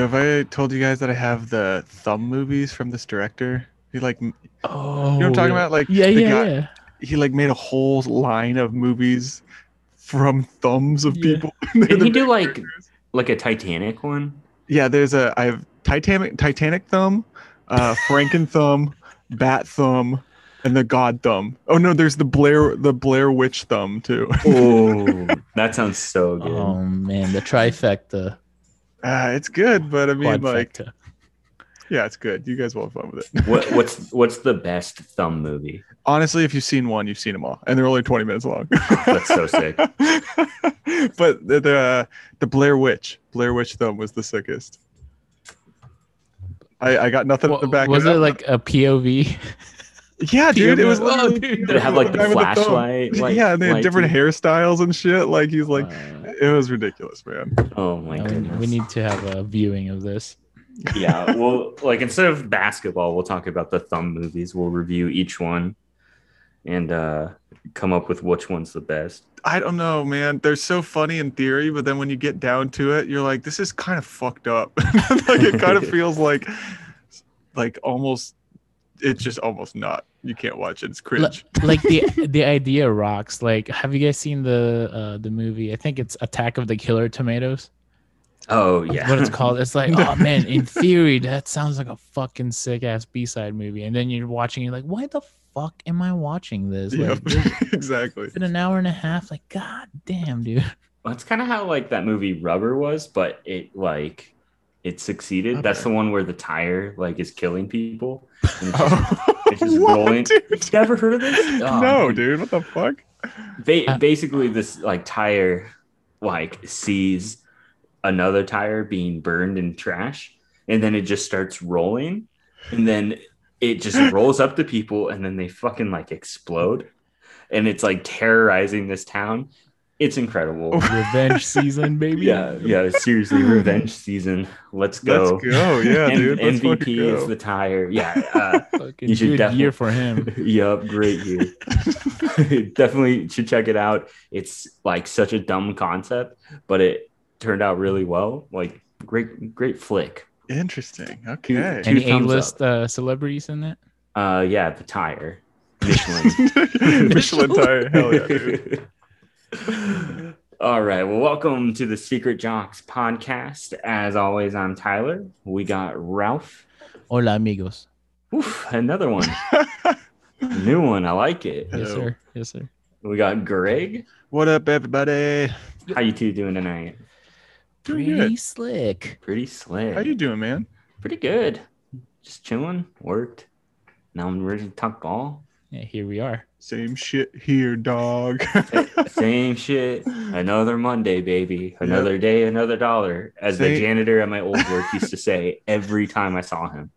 know, have I told you guys that I have the thumb movies from this director? He like, oh, you know Oh, what I'm talking about? Like, Yeah, the yeah, guy- yeah. he like made a whole line of movies from thumbs of Yeah. people. They're Did he do big like like a Titanic one? Yeah, there's a I have Titanic Titanic thumb, uh Franken thumb, Bat thumb, and the God thumb. Oh no, there's the Blair the Blair Witch thumb too. Oh, that sounds so good. Oh man, the trifecta. Uh, it's good, but I mean like quadfecta. yeah, it's good. You guys will have fun with it. what what's what's the best thumb movie? Honestly, if you've seen one, you've seen them all, and they're only 20 minutes long. That's so sick. but the the, the Blair Witch, Blair Witch thumb was the sickest. I, I got nothing at the back. was it like a POV? Yeah, dude, it was. Oh, dude, Did it have like the guy with thumb. flashlight? Like, yeah, and they had light different too? hairstyles and shit. Like he's like, Uh, it was ridiculous, man. Oh my no, we- goodness. we need to have a viewing of this. yeah, well, like instead of basketball, we'll talk about the thumb movies. We'll review each one and uh come up with which one's the best. I don't know, man. They're so funny in theory, but then when you get down to it, you're like, this is kind of fucked up. like it kind of feels like, like almost, it's just almost not. You can't watch it. It's cringe. like the the idea rocks. Like, have you guys seen the uh the movie? I think it's Attack of the Killer Tomatoes. Oh yeah. What it's called? It's like, oh man, in theory, that sounds like a fucking sick ass B side movie. And then you're watching, you're like, why the fuck am I watching this? yeah, Like, it's exactly. been an hour and a half. Like, god damn, dude. Well, it's kind of how like that movie Rubber was, but it like it succeeded. That's the one where the tire like is killing people. And it's just- Oh, it's just what, rolling. dude? You never heard of this? Oh, no, dude. What the fuck? Ba- basically, this like tire like sees another tire being burned in trash, and then it just starts rolling, and then it just rolls up to people, and then they fucking like explode, and it's like terrorizing this town. It's incredible. Revenge season, baby. Yeah, yeah. Seriously, revenge season. Let's go. Let's go. Yeah, M- dude. Let's MVP is the tire. Yeah. Uh, You should good definitely- year for him. yup, great year. Definitely should check it out. It's like such a dumb concept, but it turned out really well. Like great, great flick. Interesting. Okay. two Any thumbs A-list uh, celebrities in it? Uh, yeah, the tire, Michelin. Michelin tire. Hell yeah, dude. All right. Well, welcome to the Secret Jocks podcast. As always, I'm Tyler. We got Ralph. Hola, amigos. Oof, another one. New one. I like it. Yes, Hello. sir. Yes, sir. We got Greg. what up, everybody? How you two doing tonight? Doing Pretty good. slick. Pretty slick. How you doing, man? Pretty good. Just chilling. Worked. Now I'm ready to talk ball. Yeah, here we are. Same shit here, dog. Eh, same shit. Another Monday, baby. Another day, another dollar. As the janitor at my old work used to say every time I saw him.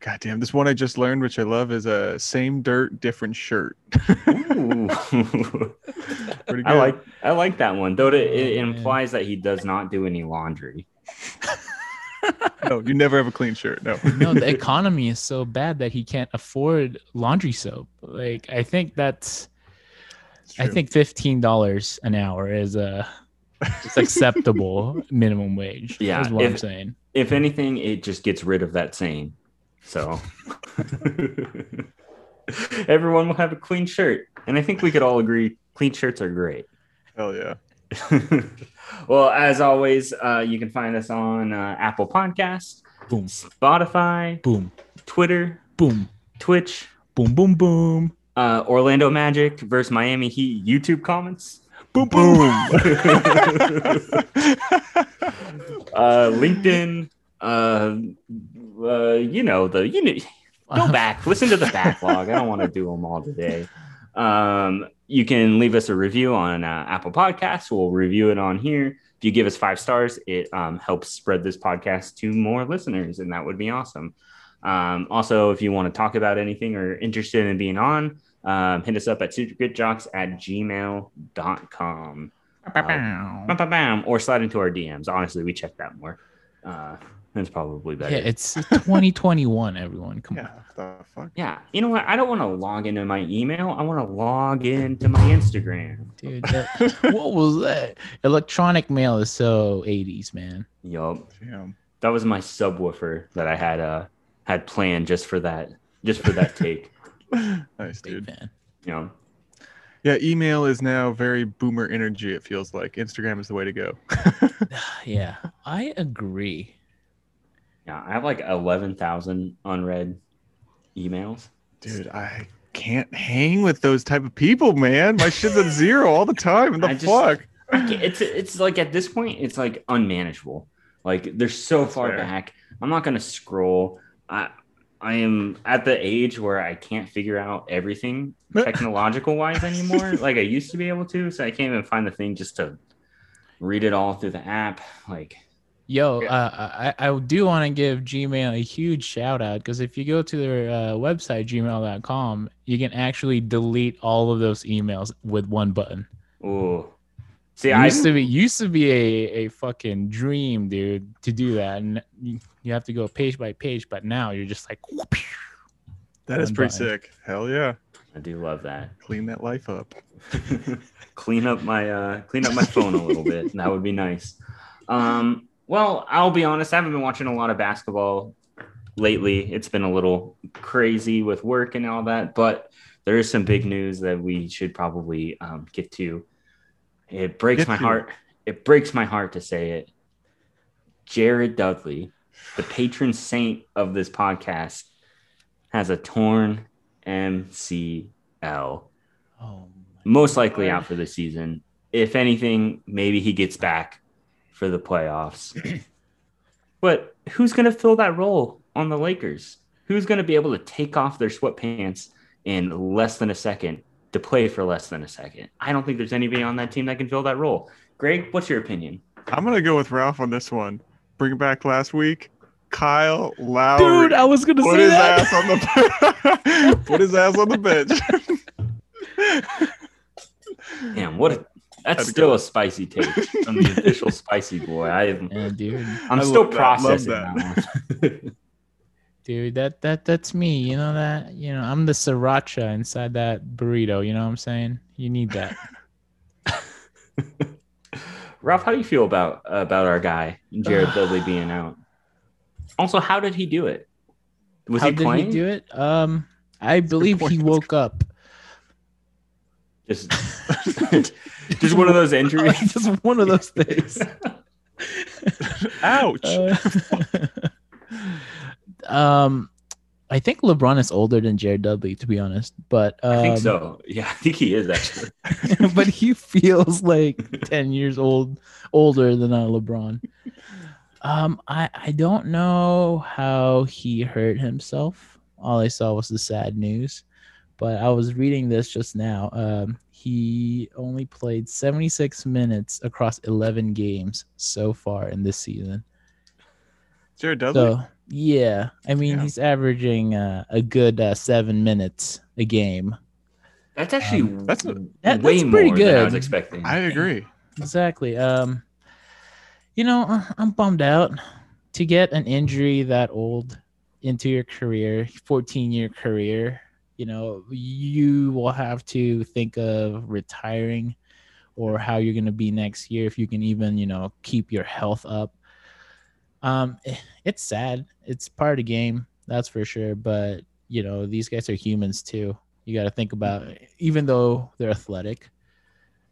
God damn, this one I just learned, which I love, is a same dirt, different shirt. Ooh. Pretty good. I like I like that one. Though it, it implies that he does not do any laundry. No, you never have a clean shirt. No. No, the economy is so bad that he can't afford laundry soap. Like, I think that's, I think fifteen dollars an hour is a, it's acceptable minimum wage. Yeah, is what I'm saying. If anything, it just gets rid of that saying. So everyone will have a clean shirt. And I think we could all agree clean shirts are great. Hell yeah. well, as always, uh, you can find us on uh, Apple Podcasts, Boom, Spotify, boom, Twitter, boom, Twitch, boom, boom, boom, uh, Orlando Magic versus Miami Heat YouTube comments, boom, boom. uh, LinkedIn, uh, uh, you know the you know go back, listen to the backlog. I don't want to do them all today. Um, you can leave us a review on uh, Apple Podcasts. We'll review it on here. If you give us five stars, it um, helps spread this podcast to more listeners, and that would be awesome. Um, also, if you want to talk about anything or interested in being on, um, hit us up at secretjocks at gmail.com. Bam, bam, bam, or slide into our DMs. Honestly, we check that more. Uh, that's probably better. Yeah, it's 2021. Everyone, come yeah. on. The fuck? Yeah, you know what? I don't want to log into my email. I want to log into my Instagram. Dude, that- what was that? Electronic mail is so 80s, man. Yup. Damn. that was my subwoofer that I had uh had planned just for that just for that take. nice, Big dude. fan. You know, Yeah, email is now very boomer energy. It feels like Instagram is the way to go. Yeah, I agree. Yeah, I have like eleven thousand unread emails. Dude, I can't hang with those type of people, man. My shit's at zero all the time. What the just- fuck? It's it's like at this point it's like unmanageable. Like they're so far fair. back. I'm not gonna scroll. I I am at the age where I can't figure out everything technological wise anymore, like I used to be able to. So I can't even find the thing just to read it all through the app. Like Yo, Yeah. uh, I, I do want to give Gmail a huge shout out because if you go to their uh, website, gmail.com, you can actually delete all of those emails with one button. oh, see, It I used to be used to be a, a fucking dream, dude, to do that, and you, you have to go page by page. But now you're just like, That is pretty button. sick. Hell yeah. I do love that. Clean that life up. clean up my uh clean up my phone a little bit. That would be nice. Um, well, I'll be honest, I haven't been watching a lot of basketball lately. It's been a little crazy with work and all that, but there is some big news that we should probably um, get to. It breaks Get my to. heart. It breaks my heart to say it. Jared Dudley, the patron saint of this podcast, has a torn MCL oh, my most likely Lord. out for the season. If anything, maybe he gets back for the playoffs. but who's going to fill that role on the Lakers? Who's going to be able to take off their sweatpants in less than a second to play for less than a second? I don't think there's anybody on that team that can fill that role. Greg, what's your opinion? I'm gonna go with Ralph on this one. Bring it back last week. Kyle Lowry. dude, I was gonna put say his that. ass on the put his ass on the bench. Damn, what? A, Had that's still go. a spicy take from the official spicy boy. I am. Yeah, dude, I'm I still love that, processing that. that. one. dude, that that that's me. You know that. You know, I'm the sriracha inside that burrito. You know what I'm saying? You need that. Ralph, how do you feel about about our guy Jared Dudley being out? Also, how did he do it? Was How he did playing? he do it? Um, I believe he woke up. Just, just one of those injuries. Just one of those things. Ouch. Uh, um, I think LeBron is older than Jared Dudley, to be honest. But um, I think so. Yeah, I think he is actually. but he feels like ten years old, older than uh, LeBron. Um, I I don't know how he hurt himself. All I saw was the sad news, but I was reading this just now. Um, he only played 76 minutes across 11 games so far in this season. Jared Dudley. So yeah, I mean Yeah. he's averaging uh, a good uh, seven minutes a game. That's actually Um, that's a- That- way that's more pretty than I was expecting. I agree. Exactly. Um, you know, uh, I'm bummed out to get an injury that old into your career, 14 year career. You know, you will have to think of retiring or how you're going to be next year if you can even, you know, keep your health up. Um, eh, it's sad. It's part of the game, that's for sure. But you know, these guys are humans too. You got to think about, even though they're athletic,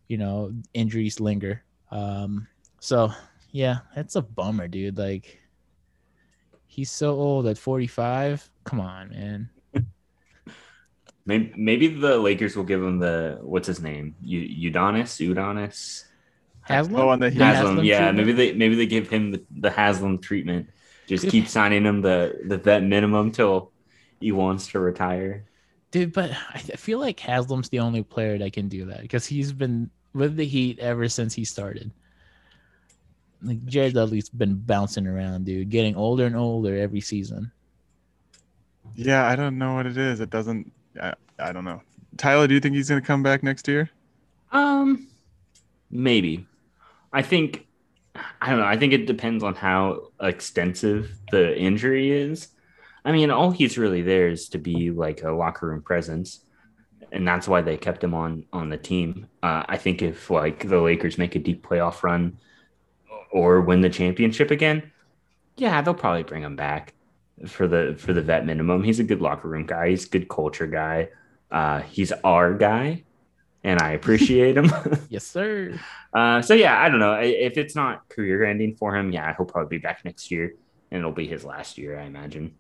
you know, injuries linger. Um, so yeah, it's a bummer, dude. Like, he's so old at 45. Come on, man. Maybe, maybe the Lakers will give him the what's his name? U- Udonis, Udonis, Haslem? Oh, on the The Heat. Haslem. Yeah, treatment? maybe they maybe they give him the, the Haslem treatment. Just Dude. keep signing him the the vet minimum till he wants to retire. Dude, but I I feel like Haslem's the only player that can do that because he's been with the Heat ever since he started. Like Jared Dudley's been bouncing around, dude, getting older and older every season. Yeah, I don't know what it is. It doesn't. I, I don't know. Tyler, do you think he's gonna come back next year? Um, maybe. I think I don't know. I think it depends on how extensive the injury is. I mean, all he's really there is to be like a locker room presence, and that's why they kept him on on the team. Uh, I think if like the Lakers make a deep playoff run or win the championship again, Yeah, they'll probably bring him back for the for the vet minimum. He's a good locker room guy. He's a good culture guy. Uh, he's our guy, and I appreciate him. Yes, sir. uh, so yeah, I don't know if it's not career ending for him. Yeah, he'll probably be back next year, and it'll be his last year, I imagine.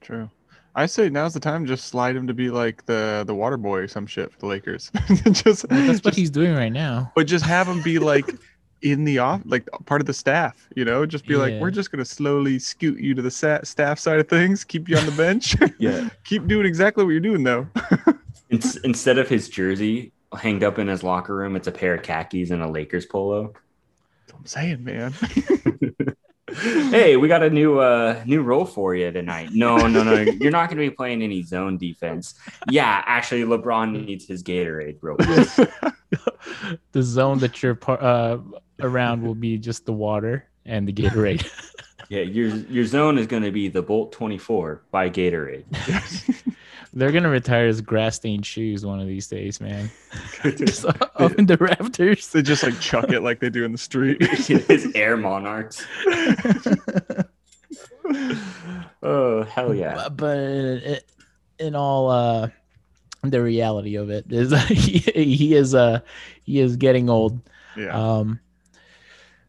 True. I say now's the time. Just slide him to be like the the water boy or some shit for the Lakers. just Well, that's what just- he's doing right now. but just have him be like in the off like part of the staff you know just be like we're just gonna slowly scoot you to the sa- staff side of things keep you on the bench Yeah. keep doing exactly what you're doing though In- instead of his jersey hanged up in his locker room, it's a pair of khakis and a Lakers polo. That's what i'm saying man hey, we got a new uh new role for you tonight. No, no, no, you're not going to be playing any zone defense. Yeah, actually, LeBron needs his Gatorade real quick. The zone that you're par- uh, around will be just the water and the Gatorade. Yeah, your your zone is going to be the Bolt 24 by Gatorade. They're gonna retire his grass stained shoes one of these days, man. Just up in the rafters. they just like chuck it like they do in the street his Air Monarchs. Oh hell yeah! but, but it, in all uh the reality of it is he, he is uh he is getting old yeah um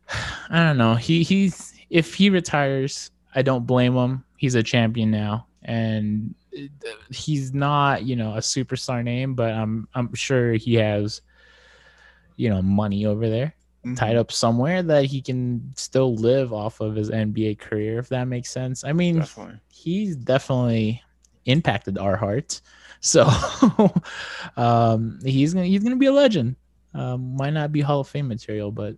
i don't know he he's if he retires i don't blame him he's a champion now and uh, he's not you know a superstar name but i'm i'm sure he has you know money over there Mhm. tied up somewhere that he can still live off of his nba career if that makes sense i mean definitely he's definitely impacted our hearts. So um, he's gonna he's gonna be a legend. Um, might not be Hall of Fame material, but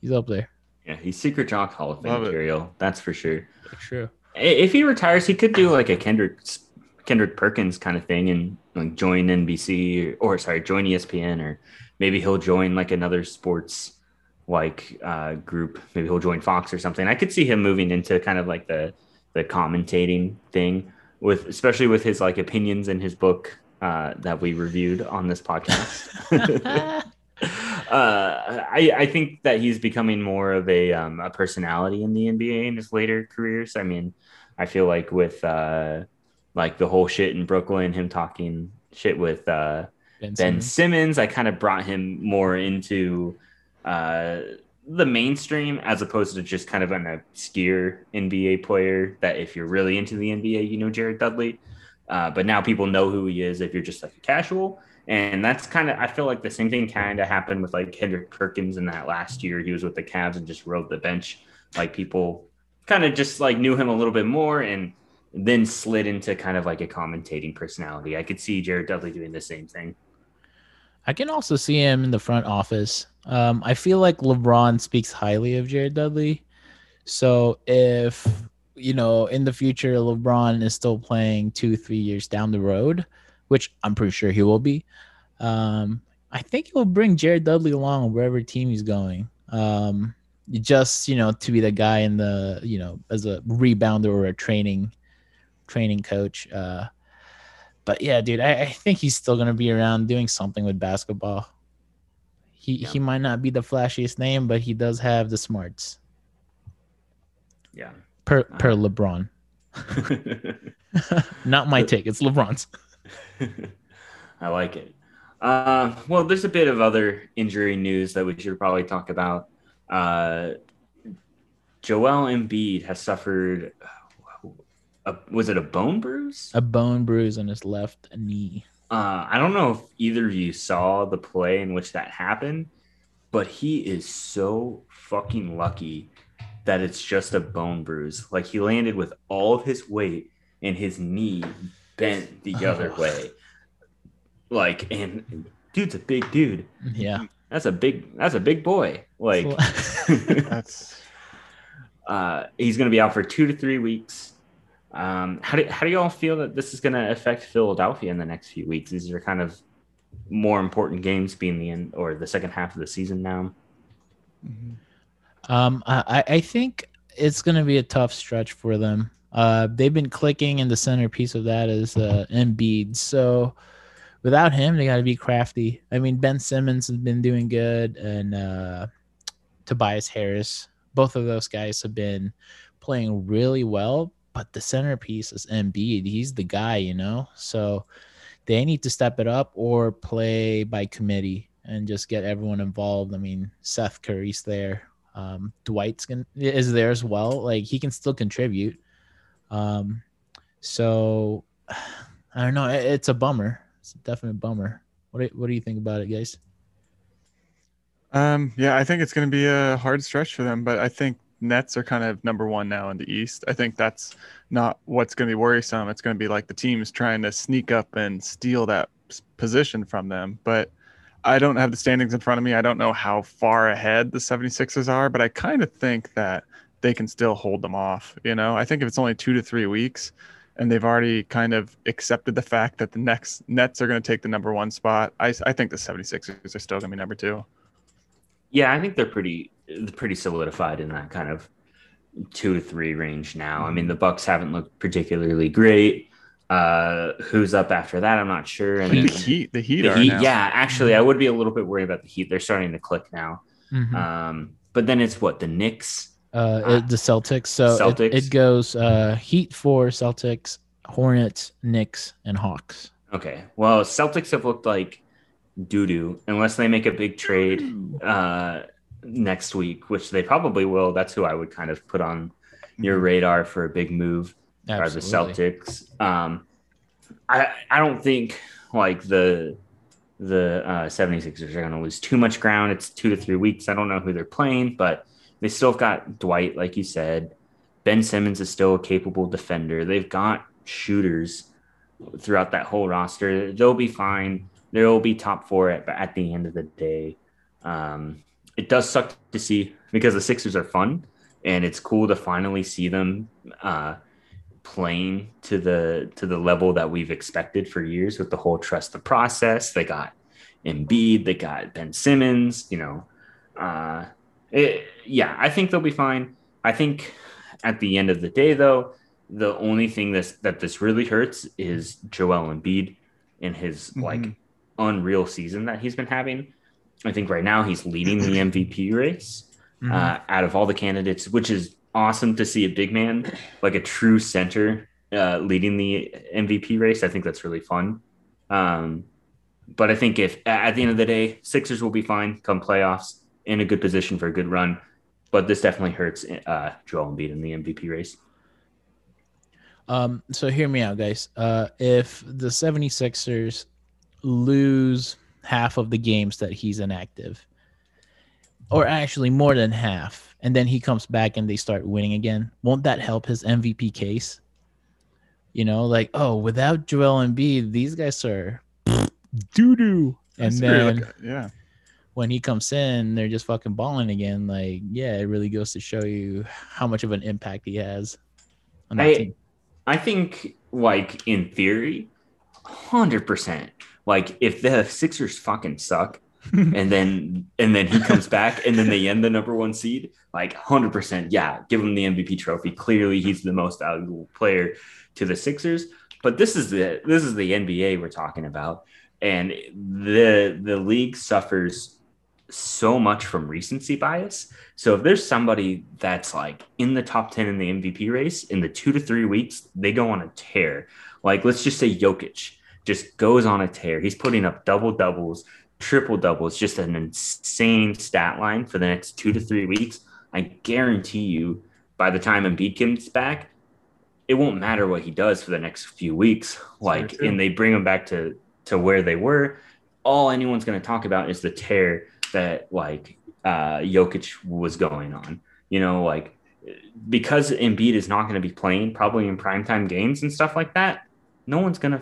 he's up there. Yeah, he's Secret Jock Hall of Fame Love it. material. That's for sure. True. If he retires, he could do like a Kendrick Kendrick Perkins kind of thing and like join NBC or, or sorry, join ESPN or maybe he'll join like another sports like uh, group. Maybe he'll join Fox or something. I could see him moving into kind of like the the commentating thing with especially with his like opinions in his book uh, that we reviewed on this podcast. uh, I, I think that he's becoming more of a, um, a personality in the NBA in his later careers. I mean, I feel like with uh, like the whole shit in Brooklyn, him talking shit with uh, Ben Ben Simmons. Simmons, I kind of brought him more into uh, the mainstream as opposed to just kind of an obscure NBA player that if you're really into the NBA, you know Jared Dudley. Uh, but now people know who he is if you're just like a casual. And that's kind of, I feel like the same thing kind of happened with like Kendrick Perkins in that last year. He was with the Cavs and just rode the bench. Like people kind of just like knew him a little bit more and then slid into kind of like a commentating personality. I could see Jared Dudley doing the same thing. I can also see him in the front office. Um, I feel like LeBron speaks highly of Jared Dudley. So if you know in the future LeBron is still playing two, three years down the road, which I'm pretty sure he will be, um, I think he'll bring Jared Dudley along wherever team he's going. Um, just you know to be the guy in the you know as a rebounder or a training training coach. Uh, but yeah, dude, I, I think he's still gonna be around doing something with basketball. He Yeah. he might not be the flashiest name, but he does have the smarts. Yeah. Per per Uh-huh. LeBron. Not my take, it's LeBron's. I like it. Uh, well, there's a bit of other injury news that we should probably talk about. Uh, Joel Embiid has suffered. A, was it a bone bruise? A bone bruise on his left knee. Uh, I don't know if either of you saw the play in which that happened, but he is so fucking lucky that it's just a bone bruise. Like he landed with all of his weight and his knee bent the other Oh. way. Like, and dude's a big dude. Yeah. That's a big. That's a big boy. Like, That's uh, he's going to be out for two to three weeks. Um, how do how do you all feel that this is going to affect Philadelphia in the next few weeks? These are kind of more important games being the end or the second half of the season now. Um, I, I think it's going to be a tough stretch for them. Uh, they've been clicking, and the centerpiece of that is uh, Embiid. So without him, they got to be crafty. I mean, Ben Simmons has been doing good, and uh, Tobias Harris. Both of those guys have been playing really well, but the centerpiece is Embiid. He's the guy, you know. So they need to step it up or play by committee and just get everyone involved. I mean, Seth Curry's there. Um, Dwight's can, is there as well. Like he can still contribute. Um, so I don't know. It, it's a bummer. It's a definite bummer. What do, what do you think about it, guys? Um, yeah, I think it's going to be a hard stretch for them, but I think Nets are kind of number one now in the East. I think that's not what's going to be worrisome. It's going to be like the teams trying to sneak up and steal that position from them. But I don't have the standings in front of me. I don't know how far ahead the 76ers are, but I kind of think that they can still hold them off. You know, I think if it's only two to three weeks and they've already kind of accepted the fact that the next Nets are going to take the number one spot, I, I think the 76ers are still going to be number two. Yeah, I think they're pretty pretty solidified in that kind of two to three range now. I mean, the Bucks haven't looked particularly great. Uh, who's up after that? I'm not sure. And the Heat, the Heat, the Heat. Now. Yeah, actually, I would be a little bit worried about the Heat. They're starting to click now. Mm-hmm. Um, but then it's what the Knicks, uh, uh the Celtics. So Celtics. It, it goes uh, Heat for Celtics, Hornets, Knicks, and Hawks. Okay. Well, Celtics have looked like doo doo unless they make a big trade uh, next week, which they probably will. That's who I would kind of put on your mm-hmm. radar for a big move are the Celtics. Um, I I don't think like the the uh, 76ers are going to lose too much ground. It's two to three weeks. I don't know who they're playing, but they still have got Dwight, like you said. Ben Simmons is still a capable defender. They've got shooters throughout that whole roster. They'll be fine they'll be top four at, at the end of the day. Um, it does suck to see because the Sixers are fun and it's cool to finally see them uh, playing to the to the level that we've expected for years with the whole trust the process. They got Embiid, they got Ben Simmons. You know, uh, it, yeah, I think they'll be fine. I think at the end of the day, though, the only thing this that this really hurts is Joel Embiid and his mm-hmm. like unreal season that he's been having. I think right now he's leading the MVP race mm-hmm. uh, out of all the candidates, which is awesome to see a big man like a true center uh, leading the MVP race. I think that's really fun. Um, but I think if at the end of the day, Sixers will be fine come playoffs in a good position for a good run. But this definitely hurts uh, Joel Embiid in the MVP race. Um, so hear me out, guys. Uh, if the 76ers lose half of the games that he's inactive, or actually more than half, and then he comes back and they start winning again, won't that help his MVP case? You know, like oh, without Joel Embiid, these guys are doo doo, and then yeah, when he comes in, they're just fucking balling again. Like yeah, it really goes to show you how much of an impact he has. I team. I think like in theory, hundred percent like if the Sixers fucking suck, and then and then he comes back and then they end the number one seed, like hundred percent, yeah, give him the MVP trophy. Clearly, he's the most valuable player to the Sixers. But this is the this is the NBA we're talking about, and the the league suffers so much from recency bias. So if there's somebody that's like in the top 10 in the MVP race in the two to three weeks, they go on a tear. Like let's just say Jokic just goes on a tear. He's putting up double doubles, triple doubles, just an insane stat line for the next two to three weeks. I guarantee you, by the time Embiid comes back, it won't matter what he does for the next few weeks. Like, and they bring him back to to where they were. All anyone's going to talk about is the tear that like uh, Jokic was going on. You know, like because Embiid is not going to be playing probably in primetime games and stuff like that no one's gonna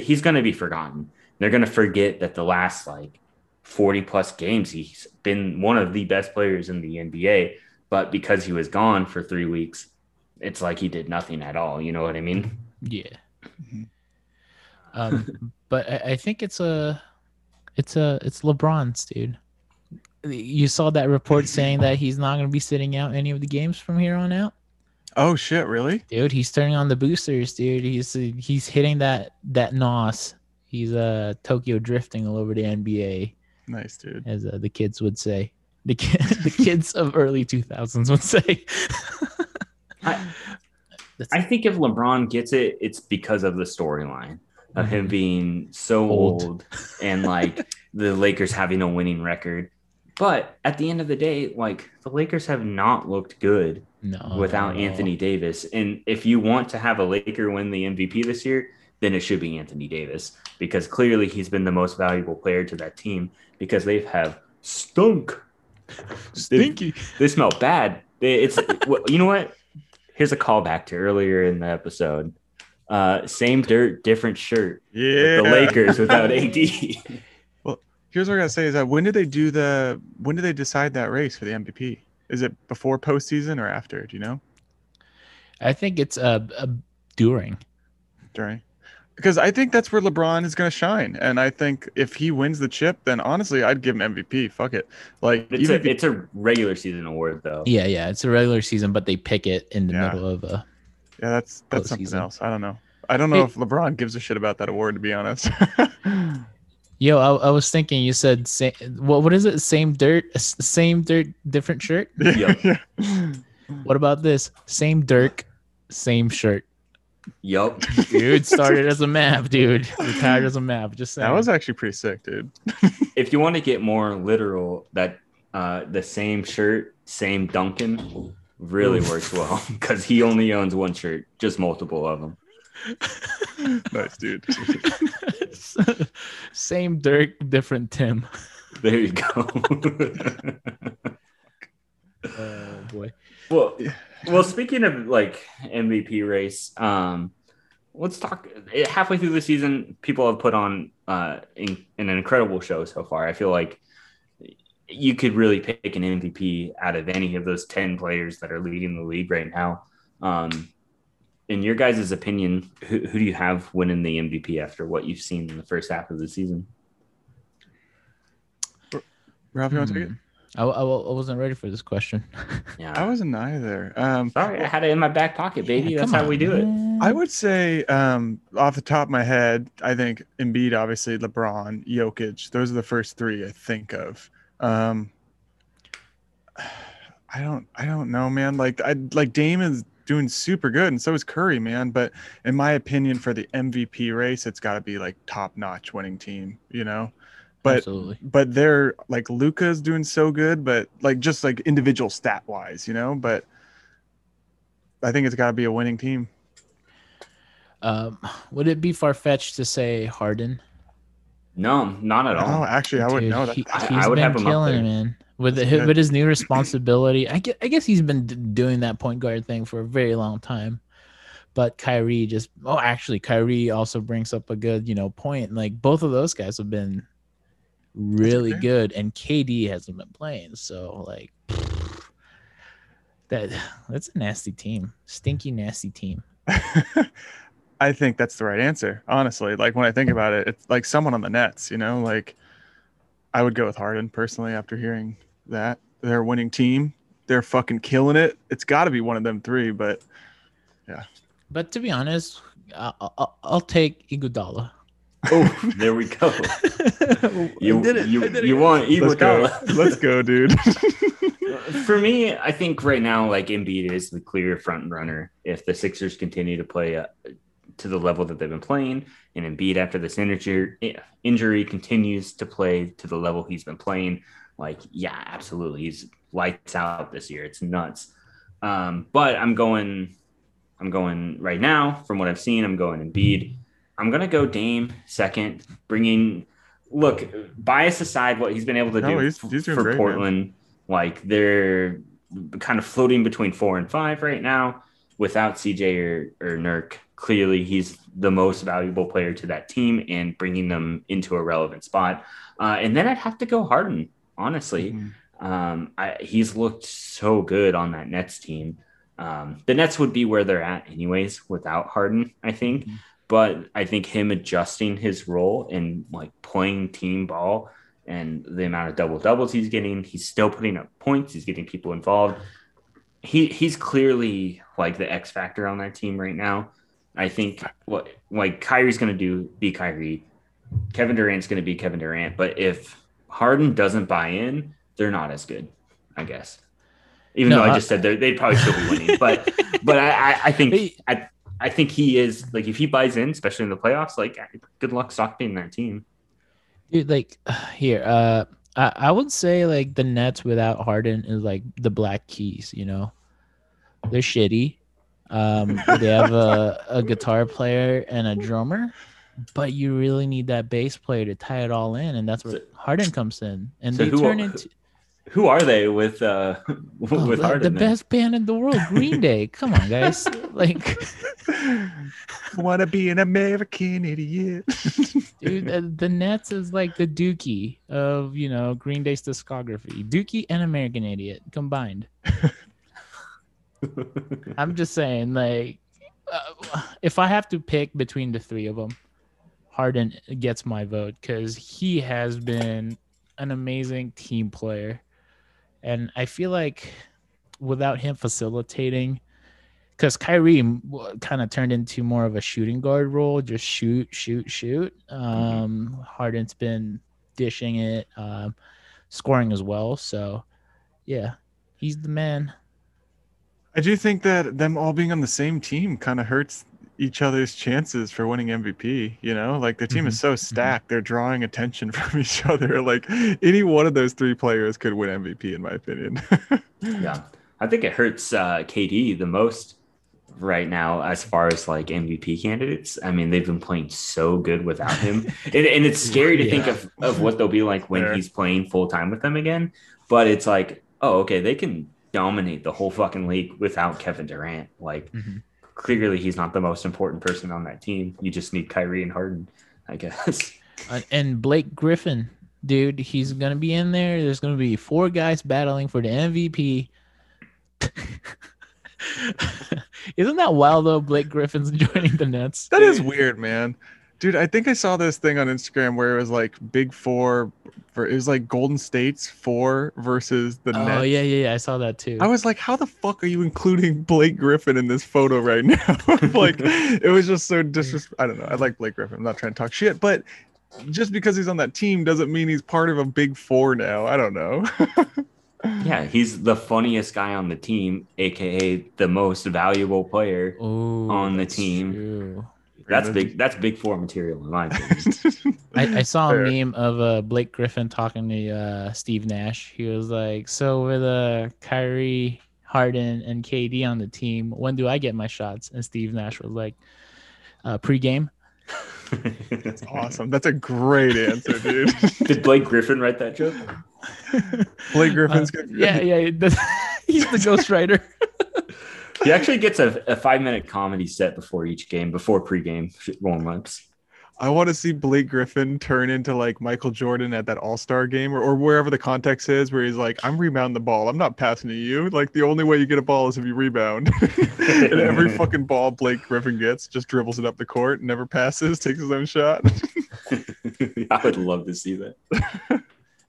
he's gonna be forgotten. They're gonna forget that the last like 40 plus games he's been one of the best players in the NBA, but because he was gone for three weeks, it's like he did nothing at all. You know what I mean? Yeah. Um, but I, I think it's a, it's a, it's LeBron's, dude. You saw that report saying that he's not going to be sitting out any of the games from here on out. Oh shit! Really, dude? He's turning on the boosters, dude. He's he's hitting that that nos. He's uh Tokyo drifting all over the NBA. Nice, dude. As uh, the kids would say, the the kids of early two thousands would say. I, I think if LeBron gets it, it's because of the storyline of him Mhm. being so Old. old, and like the Lakers having a winning record. But at the end of the day, like the Lakers have not looked good no without. Anthony Davis. And if you want to have a Laker win the MVP this year, then it should be Anthony Davis because clearly he's been the most valuable player to that team because they have stunk. Stinky. They smell bad. They- It's you know what? Here's a callback to earlier in the episode. Uh, same dirt, different shirt. Yeah. The Lakers without AD. Here's what I gotta say is that when did they do the when did they decide that race for the MVP? Is it before postseason or after? Do you know? I think it's uh, uh during. During. Because I think that's where LeBron is gonna shine, and I think if he wins the chip, then honestly, I'd give him MVP. Fuck it. Like It's even a he- it's a regular season award though. Yeah, yeah. It's a regular season, but they pick it in the Yeah. middle of a. yeah, that's that's something postseason. else. I don't know. I don't know Hey- if LeBron gives a shit about that award, to be honest. Yo, I, I was thinking you said same. What what is it? Same dirt, same dirt, different shirt. Yep. What about this? Same Dirk, same shirt. Yup. Dude started as a Mav, dude. Retired as a Mav. Just saying. That was actually pretty sick, dude. if you want to get more literal, that uh, the same shirt, same Duncan, really works well because he only owns one shirt, just multiple of them. nice, dude. same Dirk, different Tim. There you go. Oh boy. well, well, speaking of like MVP race, um, let's talk. Halfway through the season, people have put on uh, in, an incredible show so far. I feel like you could really pick an MVP out of any of those ten players that are leading the league right now. Um, in your guys' opinion, who, who do you have winning the MVP after what you've seen in the first half of the season? Ralph, you want to take it? Hmm. I, I, I wasn't ready for this question. Yeah, I wasn't either. Um, sorry, I had it in my back pocket, baby. Yeah, That's come how we on, do it. I would say, um, off the top of my head, I think Embiid, obviously, LeBron, Jokic. Those are the first three I think of. Um, I don't, I don't know, man. Like, I like Dame is doing super good, and so is Curry, man. But in my opinion, for the MVP race, it's got to be like top notch winning team, you know. But Absolutely. but they're like Luka's doing so good, but like just like individual stat wise, you know. But I think it's got to be a winning team. Um, would it be far fetched to say Harden? No, not at all. Oh, actually, I wouldn't know that. He, I- I would been have him up killing there. it, man. With good. with his new responsibility, I guess, I guess he's been d- doing that point guard thing for a very long time. But Kyrie just oh, actually, Kyrie also brings up a good you know point. Like both of those guys have been really okay. good, and KD hasn't been playing. So like that that's a nasty team, stinky nasty team. I think that's the right answer. Honestly, like when I think about it, it's like someone on the Nets. You know, like I would go with Harden personally after hearing that they're a winning team. They're fucking killing it. It's got to be one of them three. But yeah. But to be honest, I- I'll, I'll take Iguodala. Oh, there we go. You I did it. you, I did it. you want let's go. Iguodala. let's go, dude. For me, I think right now, like Embiid is the clear front runner. If the Sixers continue to play uh, to the level that they've been playing, and Embiid after this injury injury continues to play to the level he's been playing, like yeah, absolutely, he's lights out this year. It's nuts. Um, but I'm going, I'm going right now. From what I've seen, I'm going Embiid. I'm gonna go Dame second, bringing. Look, bias aside, what he's been able to No, do he's- he's for great, man. Portland, like they're kind of floating between four and five right now without CJ or, or Nurk. Clearly, he's the most valuable player to that team and bringing them into a relevant spot. Uh, and then I'd have to go Harden, honestly. Mhm. Um, I, he's looked so good on that Nets team. Um, the Nets would be where they're at, anyways, without Harden, I think. Mhm. But I think him adjusting his role and like playing team ball and the amount of double doubles he's getting, he's still putting up points. He's getting people involved. He he's clearly like the X factor on that team right now. I think what like Kyrie's going to do be Kyrie. Kevin Durant's going to be Kevin Durant. But if Harden doesn't buy in, they're not as good, I guess. Even No, though I just said they're- they'd probably still be winning, but but I, I, I think I, I think he is like if he buys in, especially in the playoffs, like good luck stocking that team. Dude, like here, uh, I, I would say like the Nets without Harden is like the Black Keys. You know, they're shitty. Um, they have a, a guitar player and a drummer, but you really need that bass player to tie it all in, and that's where So- Harden comes in, and So they who turn are- into Who are they with uh oh, with the, Harden? the then? best band in the world, Green Day. Come on, guys, like. Want to be an American idiot? Dude, the, the Nets is like the Dookie of you know Green Day's discography. Dookie and American Idiot combined. I'm just saying, like, uh, if I have to pick between the three of them, Harden gets my vote because he has been an amazing team player, and I feel like without him facilitating, because Kyrie kind of turned into more of a shooting guard role, just shoot, shoot, shoot. Um, Harden's been dishing it, um, scoring as well. So, yeah, he's the man. I do think that them all being on the same team kind of hurts each other's chances for winning MVP. You know, like the team is so stacked, they're drawing attention from each other. Like any one of those three players could win MVP, in my opinion. yeah, I think it hurts uh, KD the most right now as far as like MVP candidates. I mean, they've been playing so good without him, and, and it's scary to think of of what they'll be like when Fair. he's playing full time with them again. But it's like, oh, okay, they can dominate the whole fucking league without Kevin Durant. Like, Mhm. Clearly, he's not the most important person on that team. You just need Kyrie and Harden, I guess. Uh, and Blake Griffin, dude, he's gonna be in there. There's gonna be four guys battling for the MVP. Isn't that wild though? Blake Griffin's joining the Nets. that is weird, man. Dude, I think I saw this thing on Instagram where it was like Big Four, for, it was like Golden State's four versus the Oh Nets. yeah, yeah, yeah. I saw that too. I was like, how the fuck are you including Blake Griffin in this photo right now? like, it was just so disres. I don't know. I like Blake Griffin. I'm not trying to talk shit, but just because he's on that team doesn't mean he's part of a big four now. I don't know. Yeah, he's the funniest guy on the team, aka the most valuable player. Ooh, on the team. true. That's big. That's big four material in my opinion. I, I saw Fair. a meme of uh, Blake Griffin talking to uh, Steve Nash. He was like, "So with uh, Kyrie, Harden, and KD on the team, when do I get my shots?" And Steve Nash was like, uh, "Pregame." That's awesome. That's a great answer, dude. Did Blake Griffin write that joke? Blake Griffin's Uh, good. yeah, yeah. He's the ghostwriter. He actually gets a, a five minute comedy set before each game, before pregame warm ups. I want to see Blake Griffin turn into like Michael Jordan at that All Star game or, or wherever the context is, where he's like, I'm rebounding the ball. I'm not passing to you. Like, the only way you get a ball is if you rebound. and every fucking ball Blake Griffin gets just dribbles it up the court, never passes, takes his own shot. I would love to see that. I-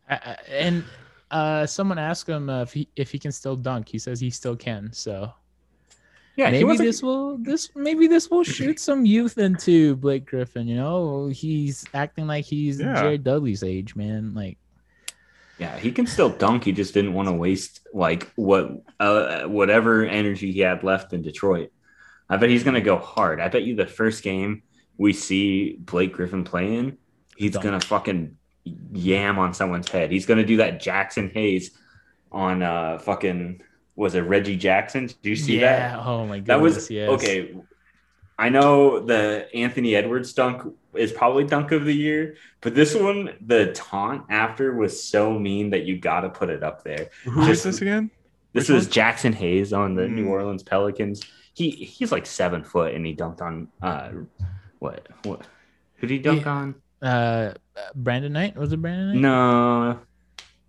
I- and uh, someone asked him uh, if he if he can still dunk. He says he still can. So Yeah, maybe wasn't- this will this maybe this will shoot some youth into Blake Griffin. You know, he's acting like he's Yeah. Jared Dudley's age, man. Like, Yeah, he can still dunk. He just didn't want to waste like what uh, whatever energy he had left in Detroit. I bet he's gonna go hard. I bet you the first game we see Blake Griffin playing, he's Dunk. gonna fucking yam on someone's head. He's gonna do that Jaxson Hayes on uh fucking was it Reggie Jackson? Do you see that? yeah. that? Oh my god. That was yes. okay. I know the Anthony Edwards dunk is probably dunk of the year, but this one, the taunt after was so mean that you got to put it up there. Who is Just- this again? This Which was one? Jaxson Hayes on the New Hmm. Orleans Pelicans. He he's like seven foot and he dunked on uh what what who did he dunk Yeah. on? Uh, Brandon Knight was it Brandon Knight? No,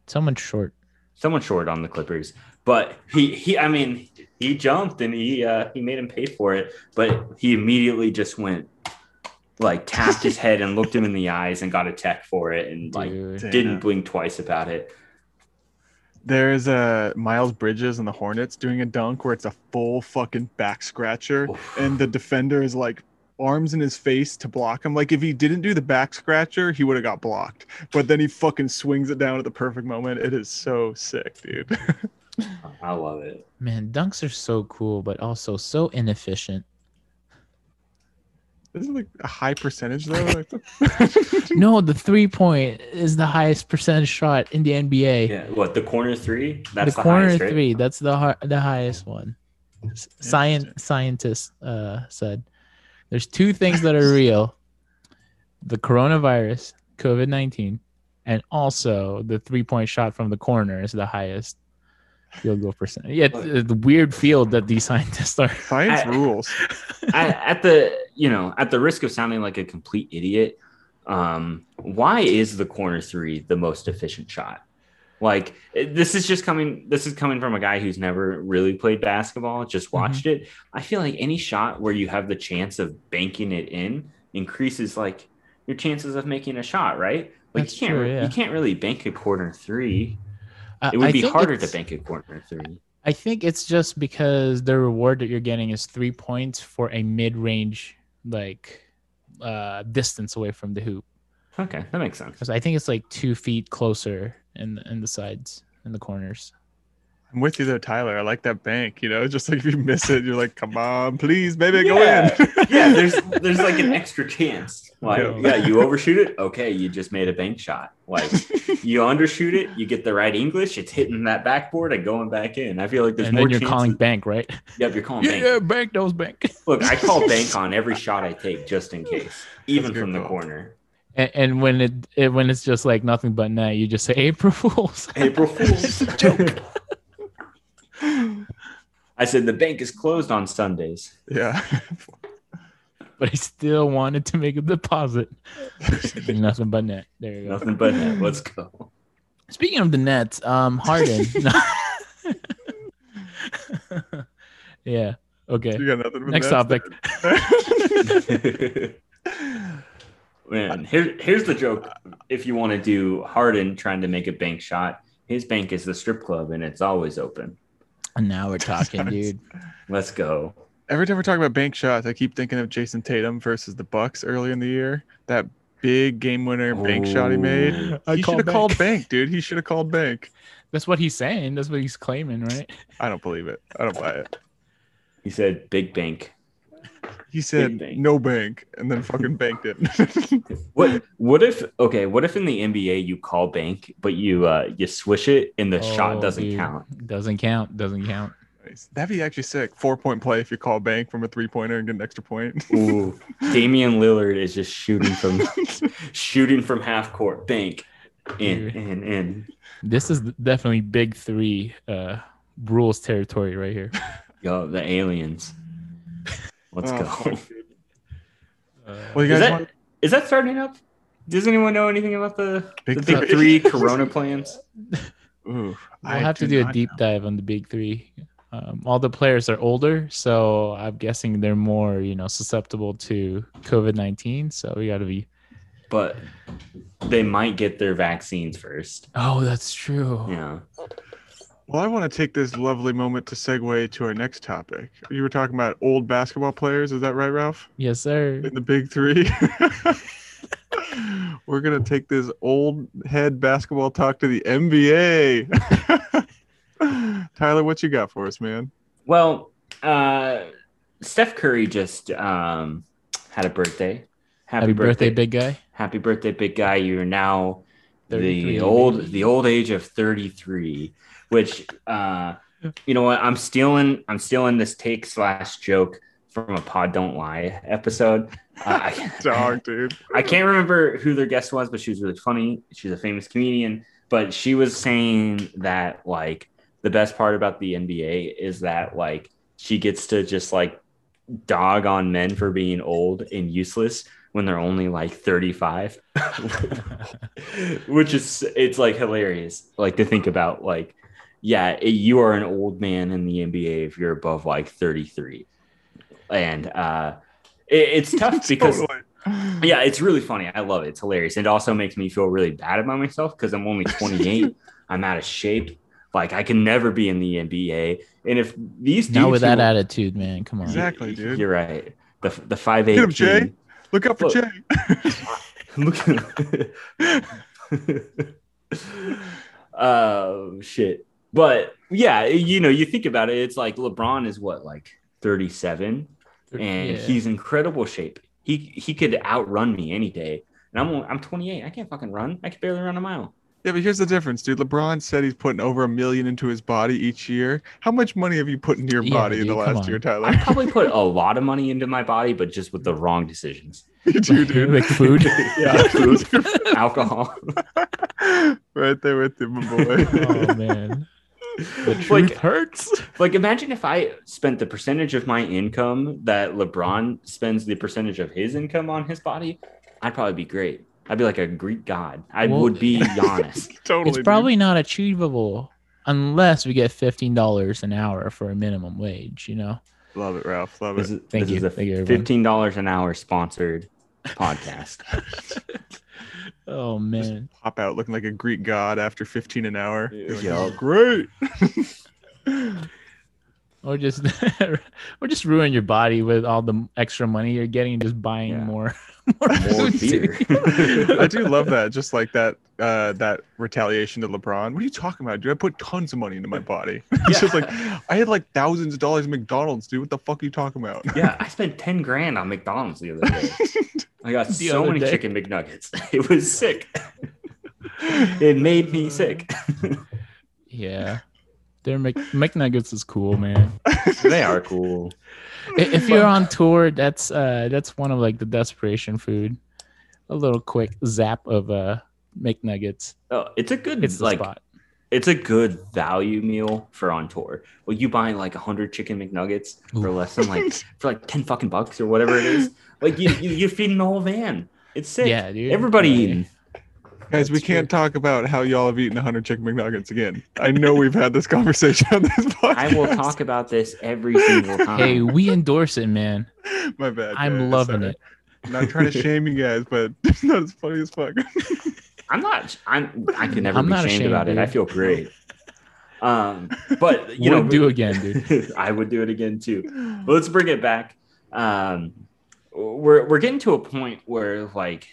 Someone short. someone short on the Clippers. But he he I mean he jumped and he uh he made him pay for it, but he immediately just went like tapped his head and looked him in the eyes and got a tech for it and like Dude. Didn't blink twice about it. There's a Miles Bridges and the Hornets doing a dunk where it's a full fucking back scratcher, Oof. and the defender is like arms in his face to block him. Like if he didn't do the back scratcher, he would have got blocked. But then he fucking swings it down at the perfect moment. It is so sick, dude. I love it. Man, dunks are so cool, but also so inefficient. Isn't like a high percentage though? No, the three point is the highest percentage shot in the NBA. Yeah. What the corner three? That's the the, corner highest, right? three, that's the hi- the highest one. S- Science scientists uh, said there's two things that are real: the coronavirus, COVID nineteen, and also the three point shot from the corner is the highest field goal percent. Yeah, it's the weird field that these scientists are. science I- rules. I, at the you know at the risk of sounding like a complete idiot, um, why is the corner three the most efficient shot? Like this is just coming. This is coming from a guy who's never really played basketball, just watched it. I feel like any shot where you have the chance of banking it in increases like your chances of making a shot, right? Like That's you can't true, yeah. you can't really bank a corner three. It would I be harder to bank a corner three. I think it's just because the reward that you're getting is three points for a mid range like uh distance away from the hoop. Okay, that makes sense. Because I think it's like two feet closer in the, in the sides in the corners. I'm with you though, Tyler. I like that bank. You know, just like if you miss it, you're like, come on, please, baby, go in. yeah, there's there's like an extra chance. Like, Yeah. yeah, you overshoot it, okay, you just made a bank shot. Like, you undershoot it, you get the right English, it's hitting that backboard and going back in. I feel like there's and more then you're chances. calling bank, right? Yep, you're calling yeah, bank. yeah, bank those bank. Look, I call bank on every shot I take just in case, even from the call. corner. And, and when it, it when it's just like nothing but net, you just say April Fools. April Fools. joke. I said the bank is closed on Sundays. yeah. but I still wanted to make a deposit. nothing but net. There you go. Nothing but net. Let's go. Speaking of the Nets, um, Harden. yeah. Okay. You got nothing. Next topic. Man, here, here's the joke. If you want to do Harden trying to make a bank shot, his bank is the strip club and it's always open. And now we're talking, dude. Let's go. Every time we're talking about bank shots, I keep thinking of Jayson Tatum versus the Bucks early in the year. That big game winner bank shot he made. He should have called bank, dude. He should have called bank. That's what he's saying. That's what he's claiming, right? I don't believe it. I don't buy it. He said big bank. He said bank. no bank and then fucking banked it. What what if okay, what if in the NBA you call bank, but you uh you swish it and the shot Oh, doesn't dude. count? Doesn't count. Doesn't count. Nice. That'd be actually sick. Four point play if you call bank from a three pointer and get an extra point. Ooh. Damian Lillard is just shooting from shooting from half court. Bank. In, Dude. in, in. This is definitely big three uh rules territory right here. Yo, the aliens. Let's Oh, go. fuck, dude. well, you Is that, want is that starting up? Does anyone know anything about the Big the big three? three Corona plans? Ooh, We'll I have to do a deep know. dive on the big three. Um, all the players are older, so I'm guessing they're more, you know, susceptible to COVID nineteen. So we got to be. But they might get their vaccines first. Oh, that's true. Yeah. Well, I want to take this lovely moment to segue to our next topic. You were talking about old basketball players. Is that right, Ralph? Yes, sir. In the big three. We're gonna take this old head basketball talk to the NBA. Tyler, what you got for us, man? Well, uh, Steph Curry just um, had a birthday. Happy, Happy birthday, big guy. Happy birthday, big guy! You're now the old the old age of 33, which uh, you know what? I'm stealing I'm stealing this take slash joke from a Pod Don't Lie episode. Uh, Dog, dude. I can't remember who their guest was, but she was really funny. She's a famous comedian, but she was saying that like the best part about the NBA is that like she gets to just like dog on men for being old and useless when they're only like 35 which is it's like hilarious like to think about like yeah it- you are an old man in the nba if you're above like 33 and uh it- it's tough because Totally. yeah, it's really funny. I love it. It's hilarious. It also makes me feel really bad about myself because I'm only 28. I'm out of shape. Like I can never be in the NBA. And if these dudes Not with that who- attitude, man. Come on. Exactly, dude. You're right. The the five Get eight. him, Jay. Look out for Look. Jay. Look. oh shit! But yeah, you know, you think about it, it's like LeBron is what, like 37, and Yeah. he's incredible shape. He he could outrun me any day. And I'm I'm 28. I can't fucking run. I can barely run a mile. Yeah, but here's the difference, dude. LeBron said he's putting over a million into his body each year. How much money have you put into your Yeah, body in the dude, come last year. Tyler? I probably put a lot of money into my body, but just with the wrong decisions. you do, dude. Like food. Yeah, food, alcohol. right there with you, my boy. oh man. The truth Like- hurts. Like imagine if I spent the percentage of my income that LeBron spends the percentage of his income on his body, I'd probably be great. I'd be like a Greek god. I Well- would be Giannis. totally. It's dude. probably not achievable unless we get fifteen dollars an hour for a minimum wage. You know. love it, Ralph. Love This it. is, Thank this you. is a Thank fifteen dollars an hour sponsored podcast. Oh man. Pop out looking like a Greek god after 15 an hour. You're like, Yeah. "Oh, great. Or just or just ruin your body with all the extra money you're getting and just buying Yeah. more more, More food beer. I do love that. Just like that, uh, that retaliation to LeBron. What are you talking about, dude? I put tons of money into my body. it's just like I had like thousands of dollars in McDonald's, dude. What the fuck are you talking about? yeah, I spent ten grand on McDonald's the other day. I got The so other many day. chicken McNuggets. It was sick. it made me sick. yeah. Their Mc, McNuggets is cool, man. they are cool. If you're on tour, that's uh that's one of like the desperation food. A little quick zap of uh McNuggets. Oh, it's a good It's like spot. it's a good value meal for on tour. Well, you buy like a hundred chicken McNuggets for less than like for like ten fucking bucks or whatever it is. Like you you you're feeding the whole van. It's sick. Yeah, dude. Everybody Yeah. eating. Guys, we That's can't talk about how y'all have eaten 100 chicken McNuggets again. I know we've had this conversation on this podcast. I will talk about this every single time. Hey, we endorse it, man. My bad. I'm guys. loving Sorry. it. I'm not trying to shame you guys, but it's not as funny as fuck. I'm not. I'm. I can never I'm be not ashamed, ashamed, about it. I feel great. Um, but you know, Would do again, dude. I would do it again too. But let's bring it back. Um, we're we're getting to a point where like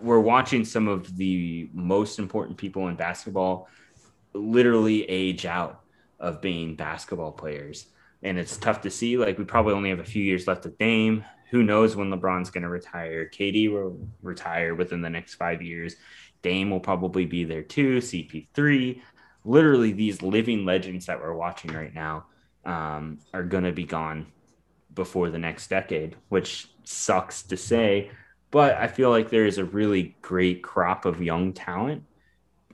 we're watching some of the most important people in basketball literally age out of being basketball players, and it's tough to see. Like we probably only have a few years left of Dame. Who knows when LeBron's going to retire? KD will retire within the next five years. Dame will probably be there too. CP3 literally these living legends that we're watching right now um, are going to be gone before the next decade, which sucks to say. But I feel like there is a really great crop of young talent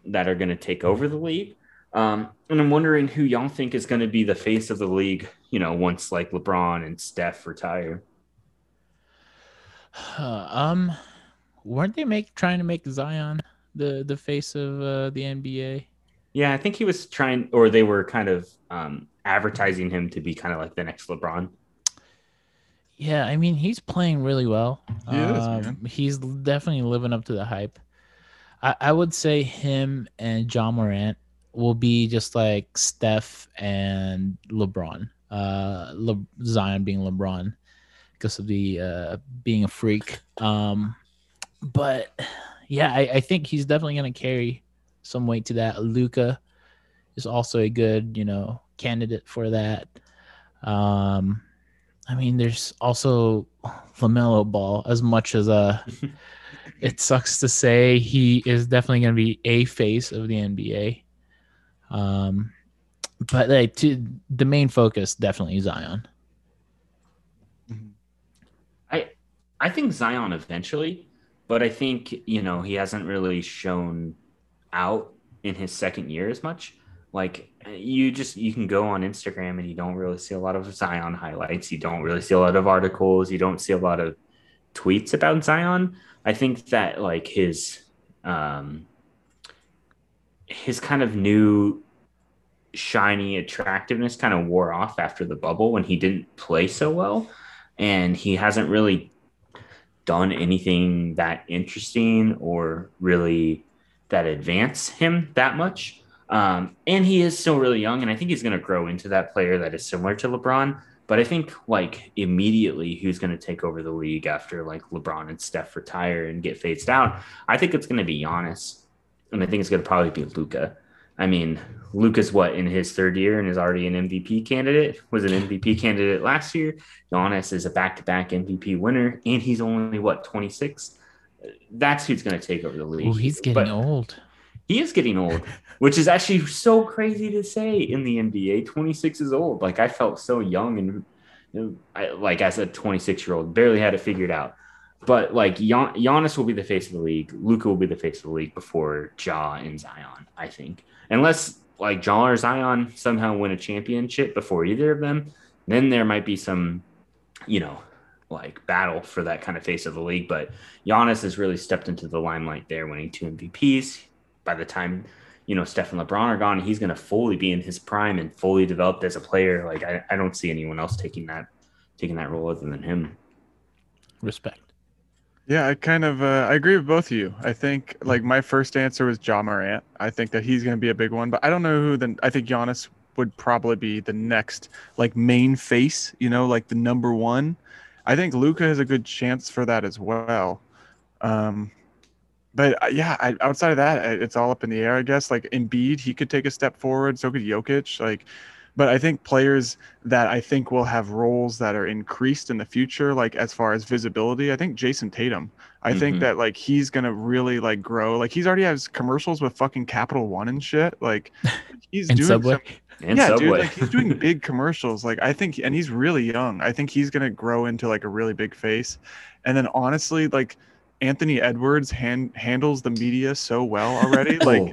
that are going to take over the league. Um, and I'm wondering who y'all think is going to be the face of the league, you know, once like LeBron and Steph retire. um, weren't they make trying to make Zion the the face of uh, the NBA? Yeah, I think he was trying, or they were kind of um, advertising him to be kind of like the next LeBron. Yeah, I mean he's playing really well. He is, Um, man. He's definitely living up to the hype. I, I would say him and Ja Morant will be just like Steph and LeBron. Uh, Le- Zion being LeBron because of the uh, being a freak. Um, but yeah, I, I think he's definitely gonna carry some weight to that. Luka is also a good, you know, candidate for that. Um, I mean, there's also LaMelo Ball. As much as uh, it sucks to say, he is definitely going to be a face of the NBA. Um, but like to the main focus, definitely Zion. I I think Zion eventually, but I think you know he hasn't really shown out in his second year as much. Like you just you can go on Instagram and you don't really see a lot of Zion highlights. You don't really see a lot of articles. You don't see a lot of tweets about Zion. I think that like his um his kind of new shiny attractiveness kind of wore off after the bubble when he didn't play so well and he hasn't really done anything that interesting or really that advance him that much. Um, and he is still really young, and I think he's going to grow into that player that is similar to LeBron. But I think like immediately who's going to take over the league after like LeBron and Steph retire and get phased out? I think it's going to be Giannis, and I think it's going to probably be Luka. I mean, Luka's what in his third year and is already an MVP candidate. Was an MVP candidate last year. Giannis is a back-to-back MVP winner, and he's only what 26. That's who's going to take over the league. He's getting But old. He is getting old, which is actually so crazy to say in the NBA. 26 is old. Like I felt so young and you know, I, like as a 26 year old, barely had it figured out. But like Gian, Giannis will be the face of the league. Luka will be the face of the league before Ja and Zion. I think, unless like Ja or Zion somehow win a championship before either of them, then there might be some, you know, like battle for that kind of face of the league. But Giannis has really stepped into the limelight there, winning two MVPs. By the time you know Steph and LeBron are gone, he's going to fully be in his prime and fully developed as a player. Like I, I don't see anyone else taking that taking that role other than him. Respect. Yeah, I kind of uh, I agree with both of you. I think like my first answer was Ja Morant. I think that he's going to be a big one, but I don't know who. Then I think Giannis would probably be the next like main face. You know, like the number one. I think Luka has a good chance for that as well. Um, but uh, yeah, I, outside of that, it's all up in the air. I guess like Embiid, he could take a step forward. So could Jokic. Like, but I think players that I think will have roles that are increased in the future, like as far as visibility, I think Jayson Tatum. I think Mhm. that like he's gonna really like grow. Like he's already has commercials with fucking Capital One and shit. Like he's And doing Subway. some- And yeah, Subway. dude, like he's doing big commercials. Like I think, and he's really young. I think he's gonna grow into like a really big face. And then honestly, like Anthony Edwards hand, handles the media so well already. Like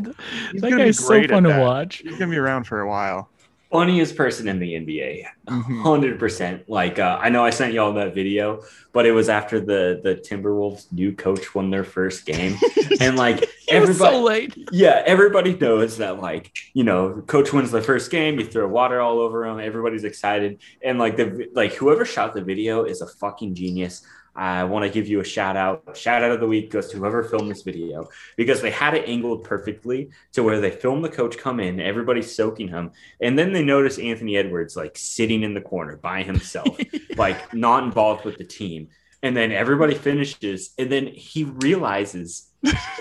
he's that gonna be guy's so fun to that. watch. he's gonna be around for a while. funniest person in the NBA. Mhm. Hundred percent. Like uh, I know I sent y'all that video, but it was after the the Timberwolves new coach won their first game, and like It was everybody, so late. yeah, everybody knows that like you know, coach wins the first game, you throw water all over him, everybody's excited, and like the like whoever shot the video is a fucking genius. I want to give you a shout out. Shout out of the week goes to whoever filmed this video because they had it angled perfectly to where they filmed the coach come in, everybody's soaking him, and then they notice Anthony Edwards like sitting in the corner by himself, like not involved with the team. And then everybody finishes, and then he realizes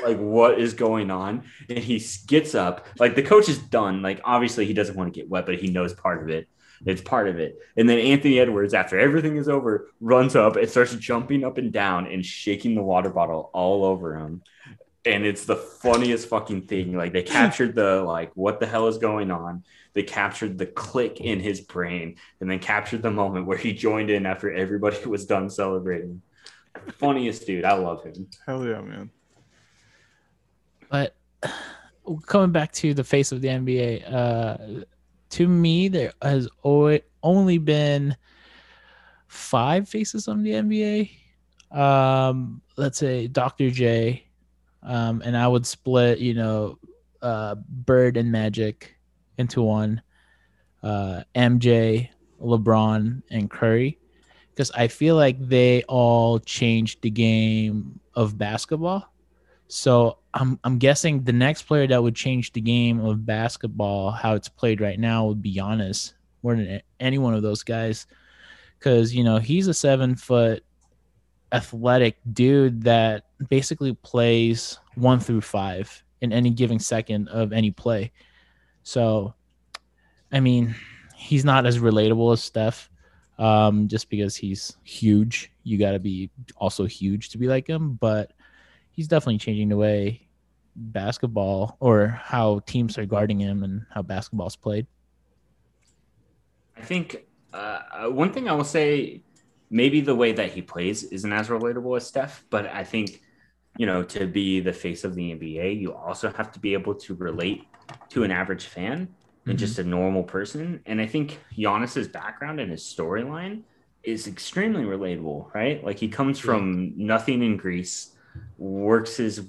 like what is going on, and he gets up. Like the coach is done. Like obviously he doesn't want to get wet, but he knows part of it. It's part of it. And then Anthony Edwards, after everything is over, runs up and starts jumping up and down and shaking the water bottle all over him. And it's the funniest fucking thing. Like they captured the like, what the hell is going on? They captured the click in his brain and then captured the moment where he joined in after everybody was done celebrating. Funniest dude. I love him. Hell yeah, man. But coming back to the face of the NBA, uh, to me, there has only been five faces on the NBA. Um, let's say Dr. J, um, and I would split, you know, uh, Bird and Magic into one. Uh, MJ, LeBron, and Curry, because I feel like they all changed the game of basketball. So I'm I'm guessing the next player that would change the game of basketball, how it's played right now, would be Giannis more than any one of those guys, because you know he's a seven foot athletic dude that basically plays one through five in any given second of any play. So, I mean, he's not as relatable as Steph, um, just because he's huge. You got to be also huge to be like him, but he's definitely changing the way basketball or how teams are guarding him and how basketball's played. I think uh, uh, one thing I will say, maybe the way that he plays isn't as relatable as Steph, but I think, you know, to be the face of the NBA, you also have to be able to relate to an average fan and Mhm. just a normal person. And I think Giannis's background and his storyline is extremely relatable, right? Like he comes from nothing in Greece, works his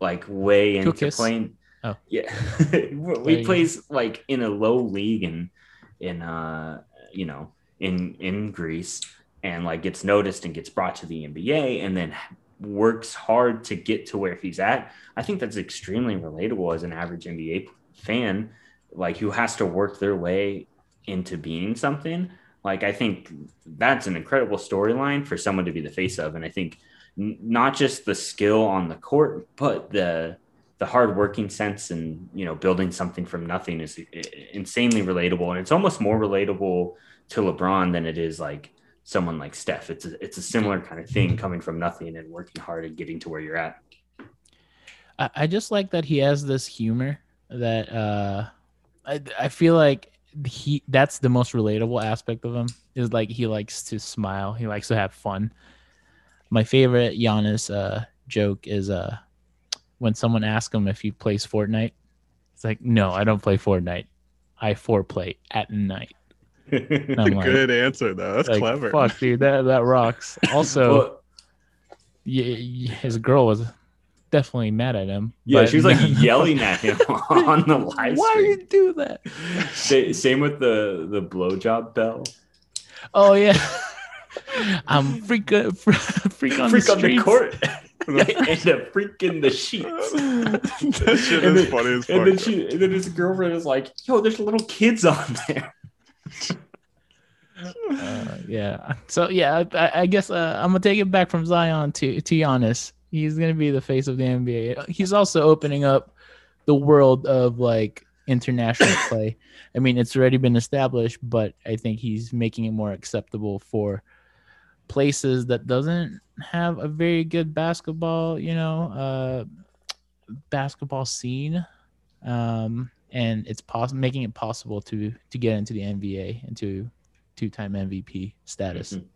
like way into Kukis. playing. Oh. yeah, he go. plays like in a low league and in uh you know in in Greece and like gets noticed and gets brought to the NBA and then works hard to get to where he's at. I think that's extremely relatable as an average NBA fan, like who has to work their way into being something. Like I think that's an incredible storyline for someone to be the face of, and I think not just the skill on the court, but the the hardworking sense and you know building something from nothing is insanely relatable, and it's almost more relatable to LeBron than it is like someone like Steph. It's a, it's a similar kind of thing coming from nothing and working hard and getting to where you're at. I, I just like that he has this humor that uh, I I feel like he that's the most relatable aspect of him is like he likes to smile. He likes to have fun. My favorite Giannis uh, joke is uh when someone asks him if he plays Fortnite. It's like, no, I don't play Fortnite. I foreplay at night. like, Good answer though. That's like, clever. Fuck, dude, that that rocks. Also, well, yeah, his girl was definitely mad at him. Yeah, she was like yelling at him on the live Why stream. you do that? Same with the the blowjob bell. Oh yeah. I'm freak, uh, freak on freak the on the court. and a freak in the sheets. that shit and is then, funny as fuck. And then she, and then his girlfriend is like, "Yo, there's little kids on there." Uh, yeah. So yeah, I, I guess uh, I'm gonna take it back from Zion to to Giannis. He's gonna be the face of the NBA. He's also opening up the world of like international play. I mean, it's already been established, but I think he's making it more acceptable for places that doesn't have a very good basketball, you know, uh, basketball scene. Um, and it's possible making it possible to to get into the NBA and to two-time MVP status. Mm-hmm.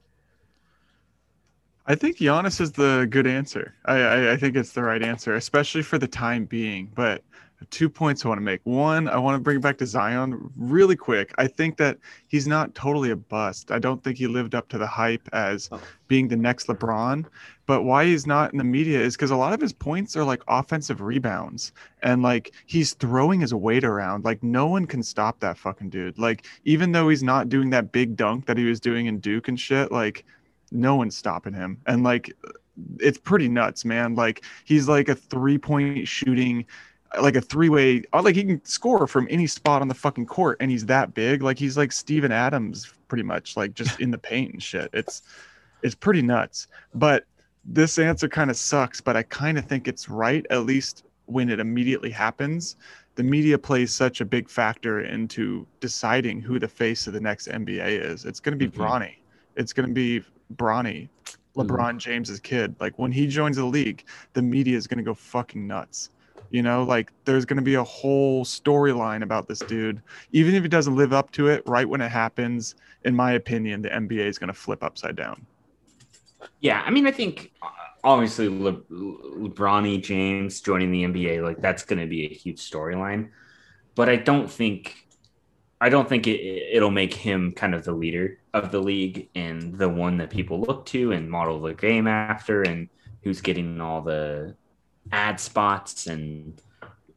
I think Giannis is the good answer. I, I, I think it's the right answer, especially for the time being. But two points I want to make. One, I want to bring back to Zion really quick. I think that he's not totally a bust. I don't think he lived up to the hype as oh. being the next LeBron. But why he's not in the media is because a lot of his points are like offensive rebounds and like he's throwing his weight around. Like no one can stop that fucking dude. Like even though he's not doing that big dunk that he was doing in Duke and shit, like no one's stopping him. And like it's pretty nuts, man. Like he's like a three point shooting like a three way, uh, like he can score from any spot on the fucking court, and he's that big. Like he's like Steven Adams, pretty much, like just in the paint and shit. It's it's pretty nuts. But this answer kind of sucks, but I kind of think it's right, at least when it immediately happens. The media plays such a big factor into deciding who the face of the next NBA is. It's going to be mm-hmm. Bronny. It's going to be Bronny, mm-hmm. LeBron. James's kid. Like when he joins the league, the media is going to go fucking nuts. You know, like there's going to be a whole storyline about this dude. Even if he doesn't live up to it right when it happens, in my opinion, the NBA is going to flip upside down. Yeah, I mean, I think uh, obviously Le- LeBron James joining the NBA, like that's going to be a huge storyline. But I don't think, I don't think it, it'll make him kind of the leader of the league and the one that people look to and model the game after, and who's getting all the ad spots and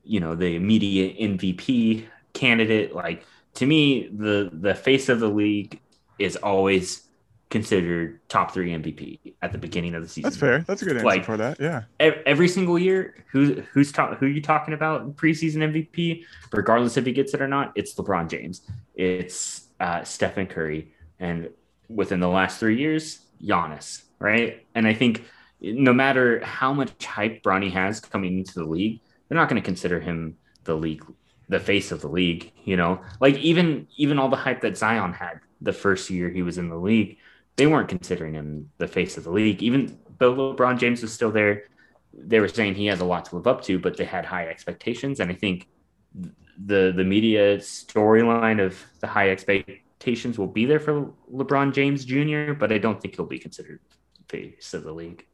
you know the immediate MVP candidate. Like to me, the the face of the league is always considered top three MVP at the beginning of the season. That's fair. That's a good answer like, for that. Yeah. Every single year, who who's ta- who are you talking about preseason MVP? Regardless if he gets it or not, it's LeBron James. It's uh, Stephen Curry, and within the last three years, Giannis. Right, and I think no matter how much hype Bronny has coming into the league, they're not going to consider him the league, the face of the league. You know, like even even all the hype that Zion had the first year he was in the league, they weren't considering him the face of the league. Even though LeBron James was still there, they were saying he has a lot to live up to, but they had high expectations. And I think the the media storyline of the high expectations will be there for LeBron James Jr., but I don't think he'll be considered face of the league.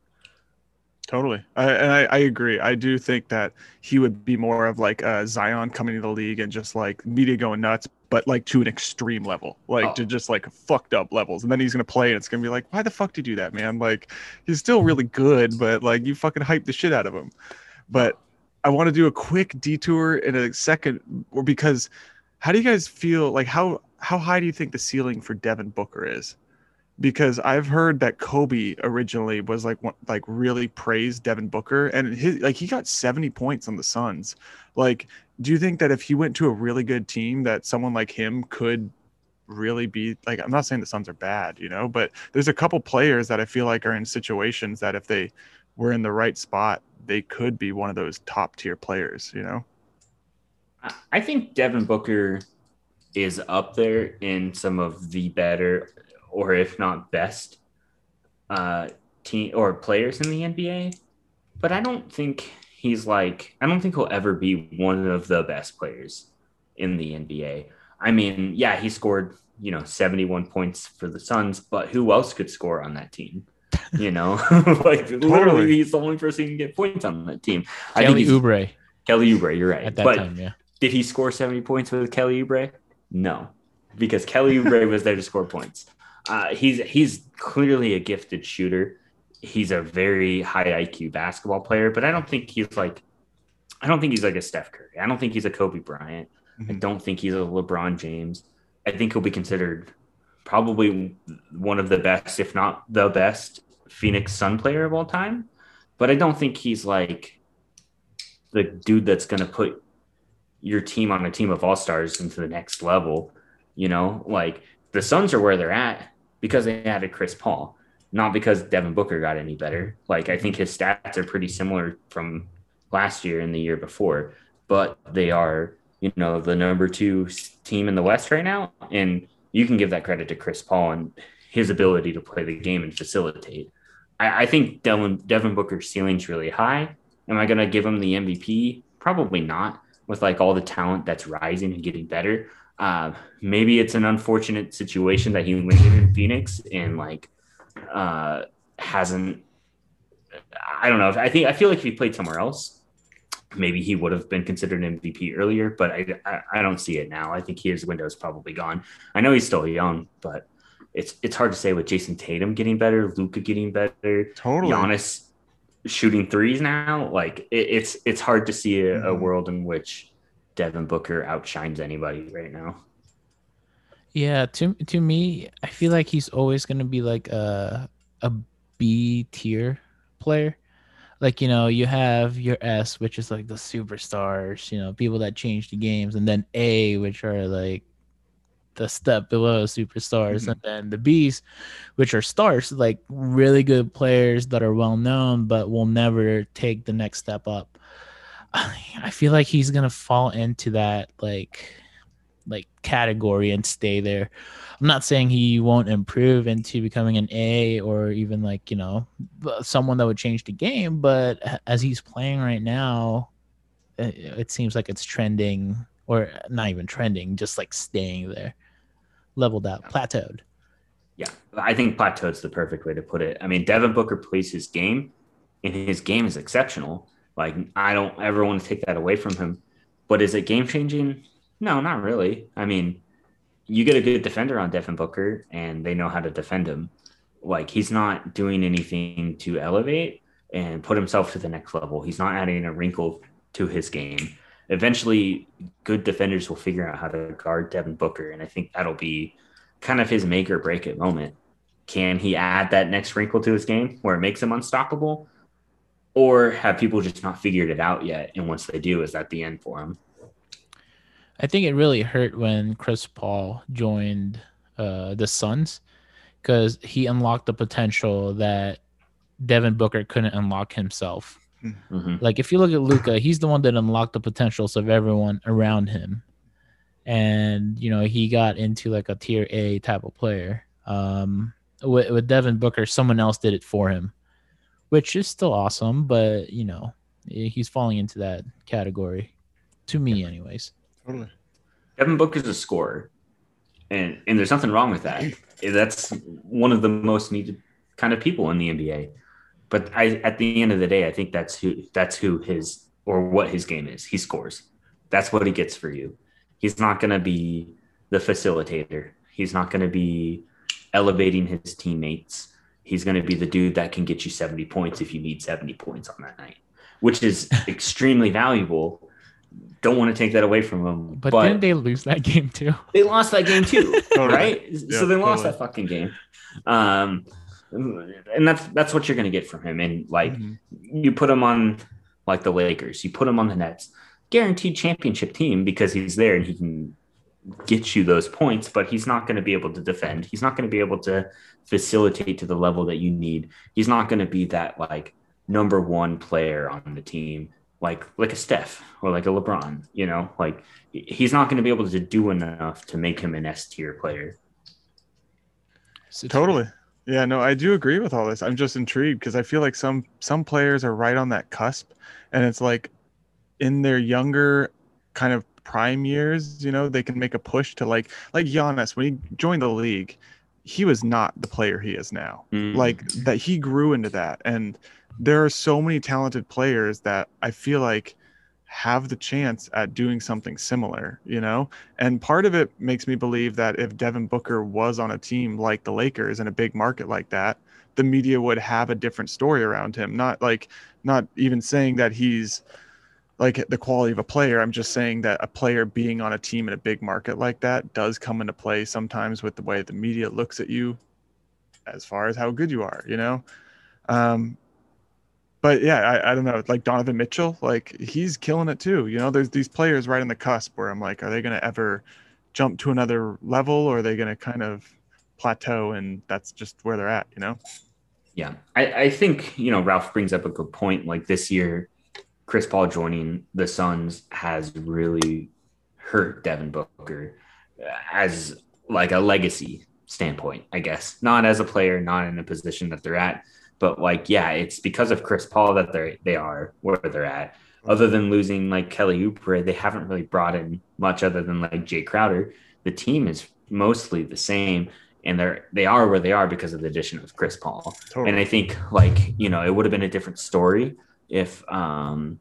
Totally, I, and I, I, agree. I do think that he would be more of like a Zion coming to the league and just like media going nuts, but like to an extreme level, like oh. to just like fucked up levels. And then he's gonna play, and it's gonna be like, why the fuck did you do that, man? Like, he's still really good, but like you fucking hyped the shit out of him. But I want to do a quick detour in a second, or because how do you guys feel? Like, how how high do you think the ceiling for Devin Booker is? Because I've heard that Kobe originally was like like really praised Devin Booker and his like he got 70 points on the Suns. Like do you think that if he went to a really good team that someone like him could really be like I'm not saying the Suns are bad, you know, but there's a couple players that I feel like are in situations that if they we're in the right spot, they could be one of those top tier players, you know? I- I think Devin Booker is up there in some of the better, or if not best, uh, team or players in the NBA. But I don't think he's like I don't think he'll ever be one of the best players in the NBA. I mean, yeah, he scored you know 71 points for the Suns, but who else could score on that team? You know, like literally, he's the only person who can get points on that team. I think Kelly Oubre Kelly Oubre. You're right, at that but time, yeah. did he score 70 points with Kelly Oubre? No, because Kelly Oubre was there to score points. Uh, he's he's clearly a gifted shooter. He's a very high IQ basketball player, but I don't think he's like I don't think he's like a Steph Curry. I don't think he's a Kobe Bryant. I Mhm. don't think he's a LeBron James. I think he'll be considered probably one of the best, if not the best, Phoenix Sun player of all time. But I don't think he's like the dude that's going to put your team on a team of all stars into the next level. You know, like the Suns are where they're at because they added Chris Paul, not because Devin Booker got any better. Like I think his stats are pretty similar from last year and the year before, but they are, you know, the number two team in the West right now. And you can give that credit to Chris Paul and his ability to play the game and facilitate. I, I think Devin, Devin Booker's ceiling's really high. Am I going to give him the MVP? Probably not with like all the talent that's rising and getting better. Uh, maybe it's an unfortunate situation that he landed in Phoenix and like uh, hasn't. I don't know. I think I feel like if he played somewhere else, maybe he would have been considered an MVP earlier. But I, I, I don't see it now. I think his window is probably gone. I know he's still young, but it's it's hard to say with Jayson Tatum getting better, Luka getting better, Totally. Giannis shooting threes now. Like it, it's it's hard to see a, a Mhm. world in which Devin Booker outshines anybody right now. Yeah, to to me, I feel like he's always gonna be like a a B tier player. Like you know, you have your S, which is like the superstars, you know, people that change the games, and then A, which are like the step below superstars, Mhm. and then the B's, which are stars, like really good players that are well known, but will never take the next step up. I feel like he's gonna fall into that like like category and stay there. I'm not saying he won't improve into becoming an A or even like, you know, someone that would change the game, but as he's playing right now, it, it seems like it's trending or not even trending, just like staying there. Leveled out, plateaued. Yeah, I think plateau's the perfect way to put it. I mean, Devin Booker plays his game, and his game is exceptional. Like, I don't ever want to take that away from him. But is it game changing? No, not really. I mean, you get a good defender on Devin Booker, and they know how to defend him. Like, he's not doing anything to elevate and put himself to the next level. He's not adding a wrinkle to his game. Eventually, good defenders will figure out how to guard Devin Booker, and I think that'll be kind of his make or break it moment. Can he add that next wrinkle to his game where it makes him unstoppable? Or have people just not figured it out yet? And once they do, is that the end for them? I think it really hurt when Chris Paul joined uh, the Suns because he unlocked the potential that Devin Booker couldn't unlock himself. Mhm. Like if you look at Luka, he's the one that unlocked the potentials of everyone around him. And you know, he got into like a tier A type of player. Um with, with Devin Booker, someone else did it for him, which is still awesome, but you know, eh, he's falling into that category to me anyways. Totally. Devin Booker's a scorer, and and there's nothing wrong with that. Eh, that's one of the most needed kind of people in the NBA. But I, at the end of the day, I think that's who that's who his or what his game is. He scores. That's what he gets for you. He's not going to be the facilitator. He's not going to be elevating his teammates. He's going to be the dude that can get you 70 points if you need 70 points on that night, which is extremely valuable. Don't want to take that away from him. But, didn't they lose that game too? they lost that game too, right? Yeah, so they lost totally. that fucking game. Um, and that's that's what you're going to get from him. And like Mhm. you put him on like the Lakers, you put him on the Nets, guaranteed championship team because he's there and he can get you those points, but he's not going to be able to defend. He's not going to be able to facilitate to the level that you need. He's not going to be that like number one player on the team, like like a Steph or like a LeBron. You know, like he's not going to be able to do enough to make him an S tier player. Totally. Yeah, no, I do agree with all this. I'm just intrigued because I feel like some some players are right on that cusp, and it's like in their younger kind of prime years, you know, they can make a push to like like Giannis when he joined the league, he was not the player he is now. Mm. Like that he grew into that, and there are so many talented players that I feel like have the chance at doing something similar, you know? And part of it makes me believe that if Devin Booker was on a team like the Lakers in a big market like that, the media would have a different story around him. Not like, not even saying that he's like the quality of a player. I'm just saying that a player being on a team in a big market like that does come into play sometimes with the way the media looks at you as far as how good you are, you know? Um, but yeah, I, I don't know. Like Donovan Mitchell, like he's killing it too. You know, there's these players right on the cusp where I'm like, are they going to ever jump to another level or are they going to kind of plateau and that's just where they're at, you know? Yeah. I, I think, you know, Ralph brings up a good point. Like this year, Chris Paul joining the Suns has really hurt Devin Booker as like a legacy standpoint, I guess. Not as a player, not in a position that they're at but like, yeah, it's because of Chris Paul that they're they are where they're at. Other than losing like Kelly Oubre, they haven't really brought in much other than like Jae Crowder. The team is mostly the same, and they're they are where they are because of the addition of Chris Paul. Totally. And I think like you know it would have been a different story if um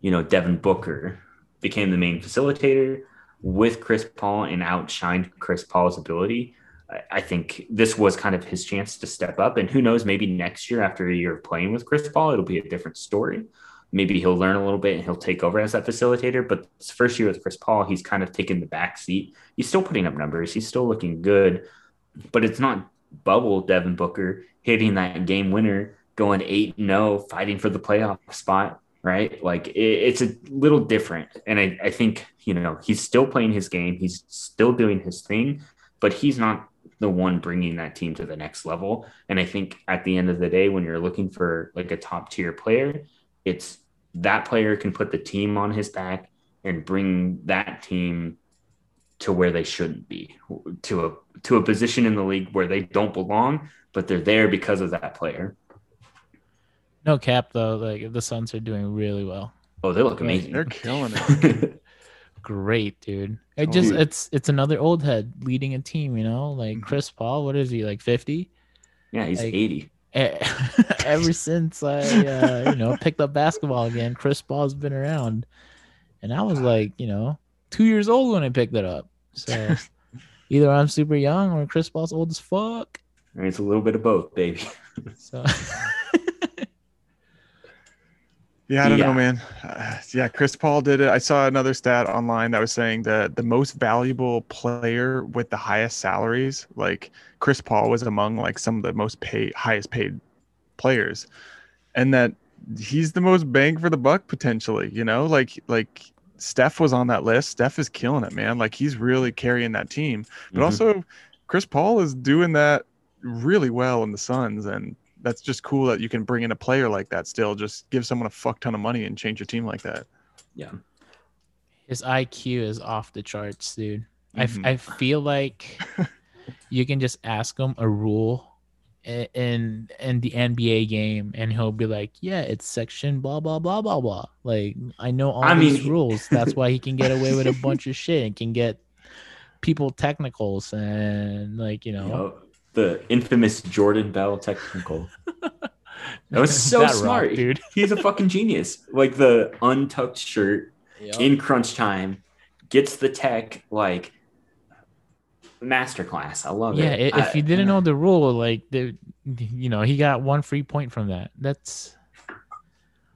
you know Devin Booker became the main facilitator with Chris Paul and outshined Chris Paul's ability. I think this was kind of his chance to step up. And who knows, maybe next year, after a year of playing with Chris Paul, it'll be a different story. Maybe he'll learn a little bit and he'll take over as that facilitator. But first year with Chris Paul, he's kind of taken the back seat. He's still putting up numbers, he's still looking good, but it's not bubble Devin Booker hitting that game winner, going 8 0, fighting for the playoff spot right? Like it, it's a little different. And I, I think, you know, he's still playing his game, he's still doing his thing, but he's not the one bringing that team to the next level. And I think at the end of the day, when you're looking for like a top tier player, it's that player can put the team on his back and bring that team to where they shouldn't be to a to a position in the league where they don't belong but they're there because of that player No cap though, like the Suns are doing really well. oh they look amazing They're killing it. Great, dude. It just Dude. it's it's another old head leading a team, you know? Like Mhm. Chris Paul, what is he, like 50? yeah he's Like- 80 Ever since I uh, you know, picked up basketball again, Chris Paul's been around. And I was like, you know, 2 years old when I picked it up. So either I'm super young or Chris Paul's old as fuck. I mean, it's a little bit of both baby So Yeah, I don't Yeah. know, man. Uh, yeah, Chris Paul did it. I saw another stat online that was saying that the most valuable player with the highest salaries, like Chris Paul, was among like some of the most paid, highest paid players, and that he's the most bang for the buck potentially. You know, like like Steph was on that list. Steph is killing it, man. Like he's really carrying that team. But Mhm. also, Chris Paul is doing that really well in the Suns, and that's just cool that you can bring in a player like that. Still, just give someone a fuck ton of money and change your team like that. yeah his IQ is off the charts, dude. I f Mhm. I, feel like you can just ask him a rule in in the NBA game, and he'll be like, "Yeah, it's section blah blah blah blah blah." Like I know all I these mean- rules. That's why he can get away with a bunch of shit and can get people technicals and like you know. You know, the infamous jordan bell technical. That was so That rock, smart. dude. he's a fucking genius. Like the untucked shirt in crunch time gets the tech like masterclass. I love yeah, it. Yeah, if I- you didn't know the rule, like the, you know, he got one free point from that. That's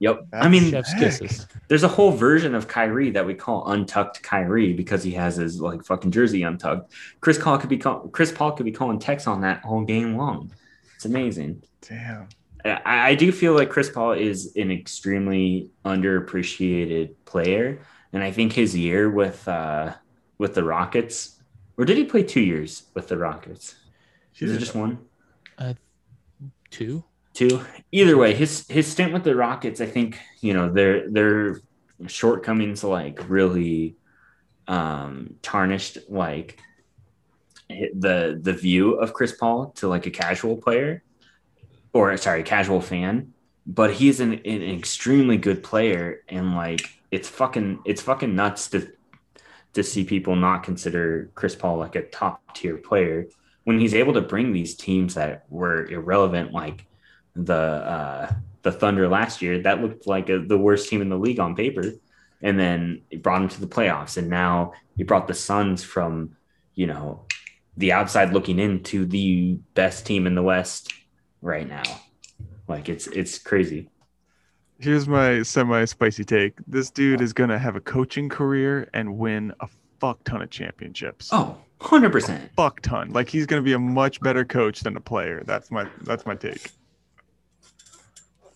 yep i mean chef's kisses. there's a whole version of Kyrie that we call untucked Kyrie because he has his like fucking jersey untucked. Chris Paul could be call- Chris Paul could be calling techs on that whole game long. It's amazing. Damn. I, I do feel like Chris Paul is an extremely underappreciated player, and I think his year with uh, with the Rockets, or did he play two years with the Rockets? Is it just one? Two. Too. Either way, his his stint with the Rockets, I think you know their their shortcomings like really um tarnished like the the view of Chris Paul to like a casual player or sorry casual fan but he's an, an extremely good player and like it's fucking it's fucking nuts to to see people not consider Chris Paul like a top tier player when he's able to bring these teams that were irrelevant like the uh the Thunder last year that looked like a, the worst team in the league on paper and then he brought them to the playoffs and now he brought the Suns from you know the outside looking into the best team in the West right now like it's it's crazy. Here's my semi spicy take. This dude is gonna have a coaching career and win a fuck ton of championships. Oh, 100%. Fuck ton. Like he's gonna be a much better coach than a player. That's my that's my take.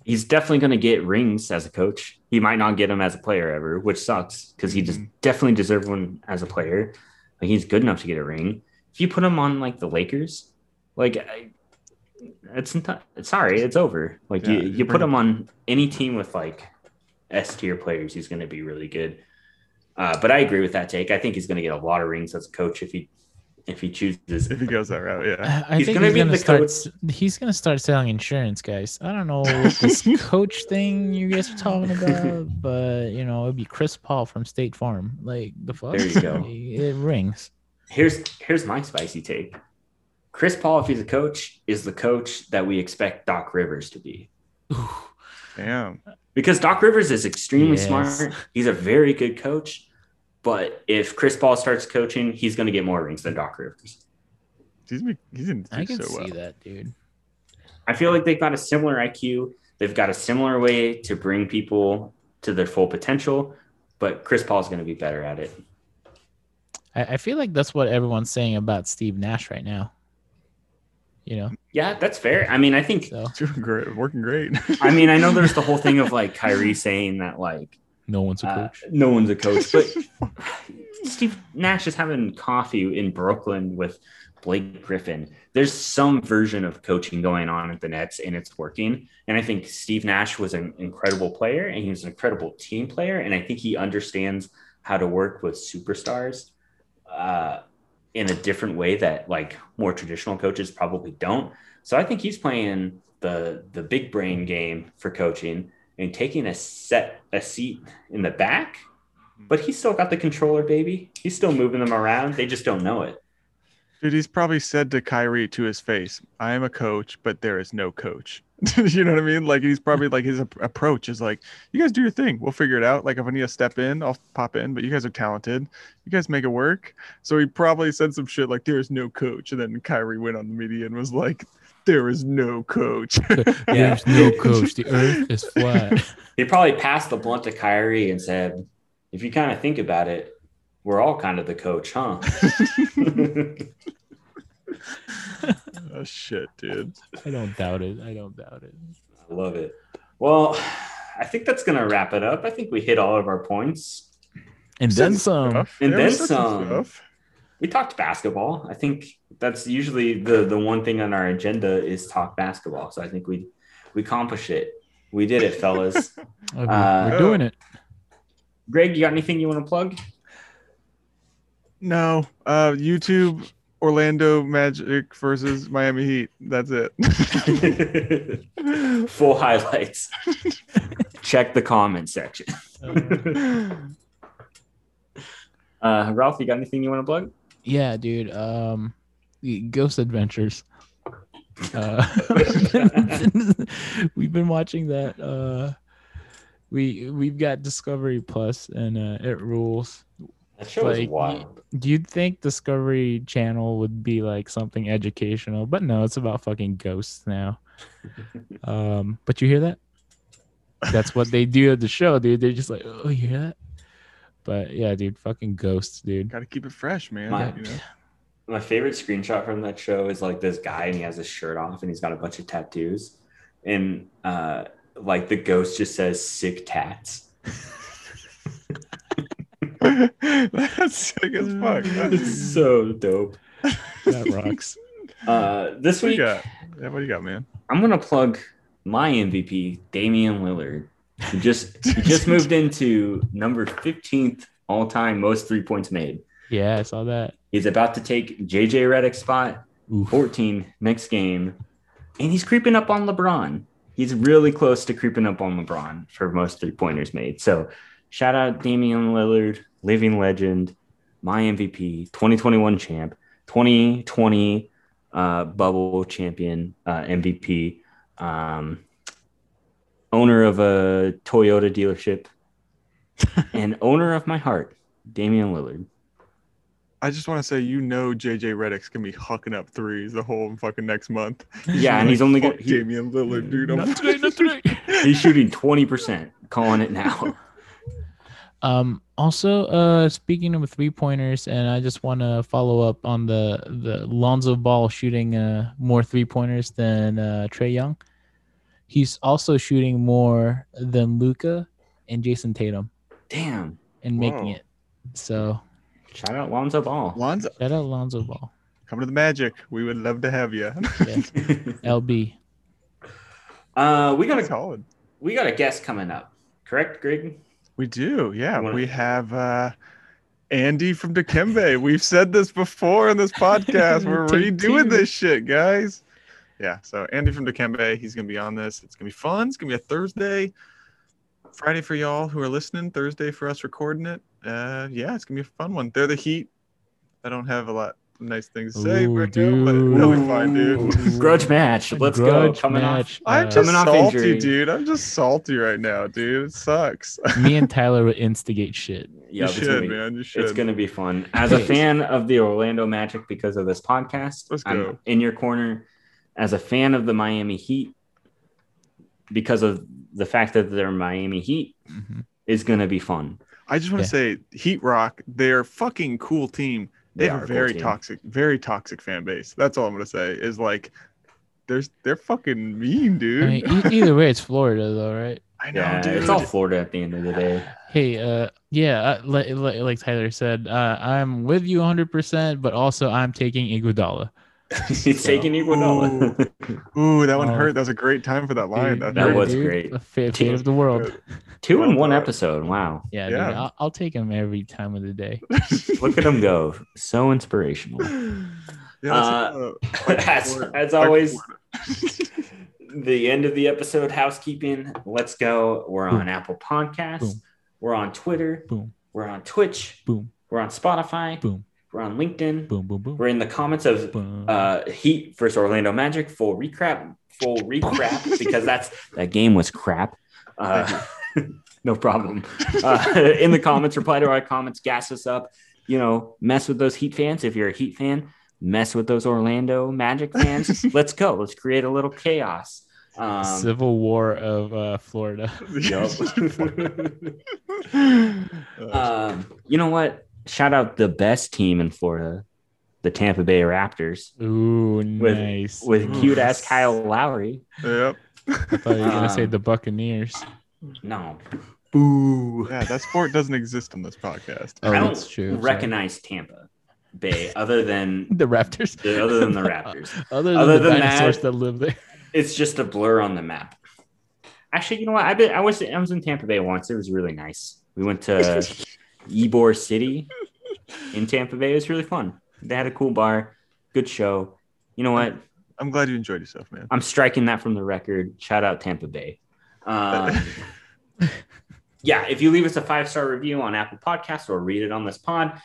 He's definitely going to get rings as a coach. He might not get them as a player ever, which sucks because he just Mhm. definitely deserved one as a player. Like he's good enough to get a ring. If you put him on like the Lakers, like I, it's not, sorry, it's over. Like you, Yeah, you put him on any team with like S tier players, he's going to be really good. Uh, but I agree with that take. I think he's going to get a lot of rings as a coach if he if he chooses. If he goes that route, yeah. I I He's think gonna he's be gonna the start. coach- He's gonna start selling insurance, guys. I don't know this coach thing you guys are talking about, but you know it'd be Chris Paul from State Farm. Like the fuck. There you go. It rings. Here's here's my spicy take. Chris Paul, if he's a coach, is the coach that we expect Doc Rivers to be. Damn. Because Doc Rivers is extremely Yes. smart. He's a very good coach. But if Chris Paul starts coaching, he's going to get more rings than Doc Rivers. He's he's in I can so see well. that, dude. I feel like they've got a similar IQ. They've got a similar way to bring people to their full potential. But Chris Paul's going to be better at it. I, I feel like that's what everyone's saying about Steve Nash right now. You know, Yeah, that's fair. I mean, I think, so Doing great, working great. I mean, I know there's the whole thing of like Kyrie saying that, like, no one's a Uh, coach. no one's a coach, but Steve Nash is having coffee in Brooklyn with Blake Griffin. There's some version of coaching going on at the Nets, and it's working. And I think Steve Nash was an incredible player, and he was an incredible team player. And I think he understands how to work with superstars uh, in a different way that like more traditional coaches probably don't. So I think he's playing the the big brain game for coaching and taking a set a seat in the back, mm-hmm. but he's still got the controller, baby. He's still moving them around. They just don't know it. Dude, he's probably said to Kyrie to his face, I am a coach, but there is no coach. you know what I mean? Like he's probably like his ap- approach is like, you guys do your thing. We'll figure it out. Like if I need to step in, I'll pop in, but you guys are talented. You guys make it work. So he probably said some shit like, there is no coach. And then Kyrie went on the media and was like, there is no coach. There's no coach. The earth is flat. He probably passed the blunt to Kyrie and said, if you kind of think about it, we're all kind of the coach, huh? oh shit, dude. I don't doubt it. I don't doubt it. I love it. Well, I think that's going to wrap it up. I think we hit all of our points. And then some. stuff. and Yeah, then some. stuff. We talked basketball. I think that's usually the the one thing on our agenda is talk basketball. So I think we we accomplished it. We did it, fellas. Uh, We're doing it. Greg, you got anything you want to plug? No. Uh YouTube Orlando Magic versus Miami Heat. That's it. Full highlights. Check the comment section. Uh, Ralph, you got anything you want to plug? Yeah, dude. Um, the Ghost Adventures. Uh, we've been watching that. Uh, we we've got Discovery Plus, and uh, it rules. That show is Like, wild. You'd think Discovery Channel would be like something educational, but no, it's about fucking ghosts now. Um, but you hear that? That's what they do at the show, dude. They're just like, oh, you hear that? But yeah, dude, fucking ghosts, dude. Gotta keep it fresh, man. My- you know? My favorite screenshot from that show is like this guy and he has his shirt off and he's got a bunch of tattoos. And uh like the ghost just says sick tats. That's sick as fuck. It's so dope. That rocks. Uh this What week? Yeah, what do you got, man? I'm gonna plug my MVP, Damian Lillard, who just he just moved into number 15th all time most three points made. Yeah, I saw that. He's about to take JJ Redick's spot, Oof. 14 next game, and he's creeping up on LeBron. He's really close to creeping up on LeBron for most three pointers made. So, shout out Damian Lillard, living legend, my MVP, 2021 champ, 2020 uh, bubble champion, uh, MVP, um, owner of a Toyota dealership, and owner of my heart, Damian Lillard. I just want to say, you know, JJ Redick's gonna be hucking up threes the whole fucking next month. Yeah, and he's only Fuck got he- Damian Lillard, dude. I'm Not today, not today. he's shooting 20%, calling it now. Um, also, uh, speaking of three pointers, and I just want to follow up on the the Lonzo Ball shooting uh, more three pointers than uh, Trae Young. He's also shooting more than Luka and Jayson Tatum Damn. and making Whoa. it. So Shout out Lonzo Ball. Lonzo, shout out Lonzo Ball, come to the Magic. We would love to have you. Yeah. LB. uh, we got a solid. we got a guest coming up, correct, Greg? We do, yeah. Wanna- We have uh Andy from Dikembe. We've said this before in this podcast. We're redoing two. this shit, guys. Yeah, so Andy from Dikembe, he's gonna be on this. It's gonna be fun. It's gonna be a Thursday, Friday for y'all who are listening. Thursday for us recording it. Uh, yeah, it's gonna be a fun one. They're the Heat. I don't have a lot of nice things to say Ooh, right now, but they'll be fine, dude. Ooh. Grudge match. Let's Grudge go. Coming match. I'm Uh, just Coming off salty, injury. dude. I'm just salty right now, dude. It sucks. me and Tyler would instigate shit. Yeah, you it's should, gonna be, man. You should. It's gonna be fun. As a fan of the Orlando Magic because of this podcast, Let's I'm go. in your corner. As a fan of the Miami Heat, because of the fact that they're Miami Heat, Mhm. is gonna be fun. I just want Yeah. to say, Heat Rock, they're fucking cool team. They, They have are a a cool very toxic, very toxic fan base. That's all I'm gonna say. Is like, there's they're fucking mean, dude. I mean, either way, it's Florida, though, right? I know, Yeah, dude. it's all Florida at the end of the day. Hey, uh, yeah, uh, like, like, like Tyler said, uh, I'm with you 100%, but also I'm taking Iguodala. He's taking Iguodala. Ooh, that one Oh. hurt. That was a great time for that line. Dude, That, That was great. The fate, fate of the world. Two in one episode. Wow. Yeah, Yeah. Dude, I'll, I'll take him every time of the day. Look at him go. So inspirational. Yeah, Uh, that's, uh, as, as always, the end of the episode housekeeping. Let's go. We're on Apple Podcasts. Boom. We're on Twitter. Boom, We're on Twitch. boom, We're on Spotify. boom, We're on LinkedIn. boom, boom, boom. We're in the comments of uh, Heat versus Orlando Magic. Full recap. Full recap because that's that game was crap. Uh, no problem. Uh, in the comments, reply to our comments, gas us up. You know, mess with those Heat fans. If you're a Heat fan, mess with those Orlando Magic fans. Let's go. Let's create a little chaos. Um, Civil War of uh, Florida. Uh, um, you know what? Shout out the best team in Florida, the Tampa Bay Raptors, Ooh, With- nice. with Ooh. cute ass Kyle Lowry. yep. I thought you were gonna say Um, the Buccaneers. No, boo. Yeah, that sport doesn't exist on this podcast. Oh, I don't that's true. Sorry. recognize Tampa Bay other than the Raptors. the, other than the Raptors. Other than Other the than dinosaurs that- that, live there. It's just a blur on the map. Actually, you know what? I been, I was I was in Tampa Bay once. It was really nice. We went to Ybor City in Tampa Bay. It was really fun. They had a cool bar, good show. You know what? I'm glad you enjoyed yourself, man. I'm striking that from the record. Shout out Tampa Bay. Um, yeah, if you leave us a five star review on Apple Podcast or read it on this pod,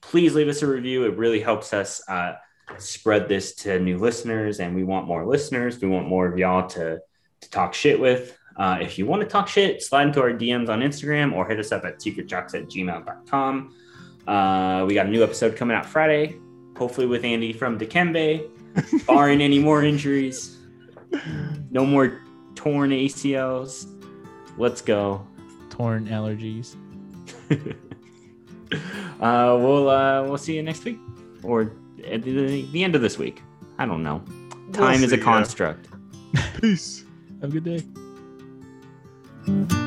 please leave us a review. It really helps us uh, spread this to new listeners, and we want more listeners. We want more of y'all to to talk shit with. Uh, if you want to talk shit, slide into our DMs on Instagram or hit us up at secretjocks at gmail.com. Uh, we got a new episode coming out Friday, hopefully with Andy from Dikembe, barring any more injuries. No more torn ACLs. Let's go. Torn allergies. Uh, we'll uh, we'll see you next week or at the, the end of this week. I don't know. Time is see, a yeah. construct. Peace. Have a good day. Thank you.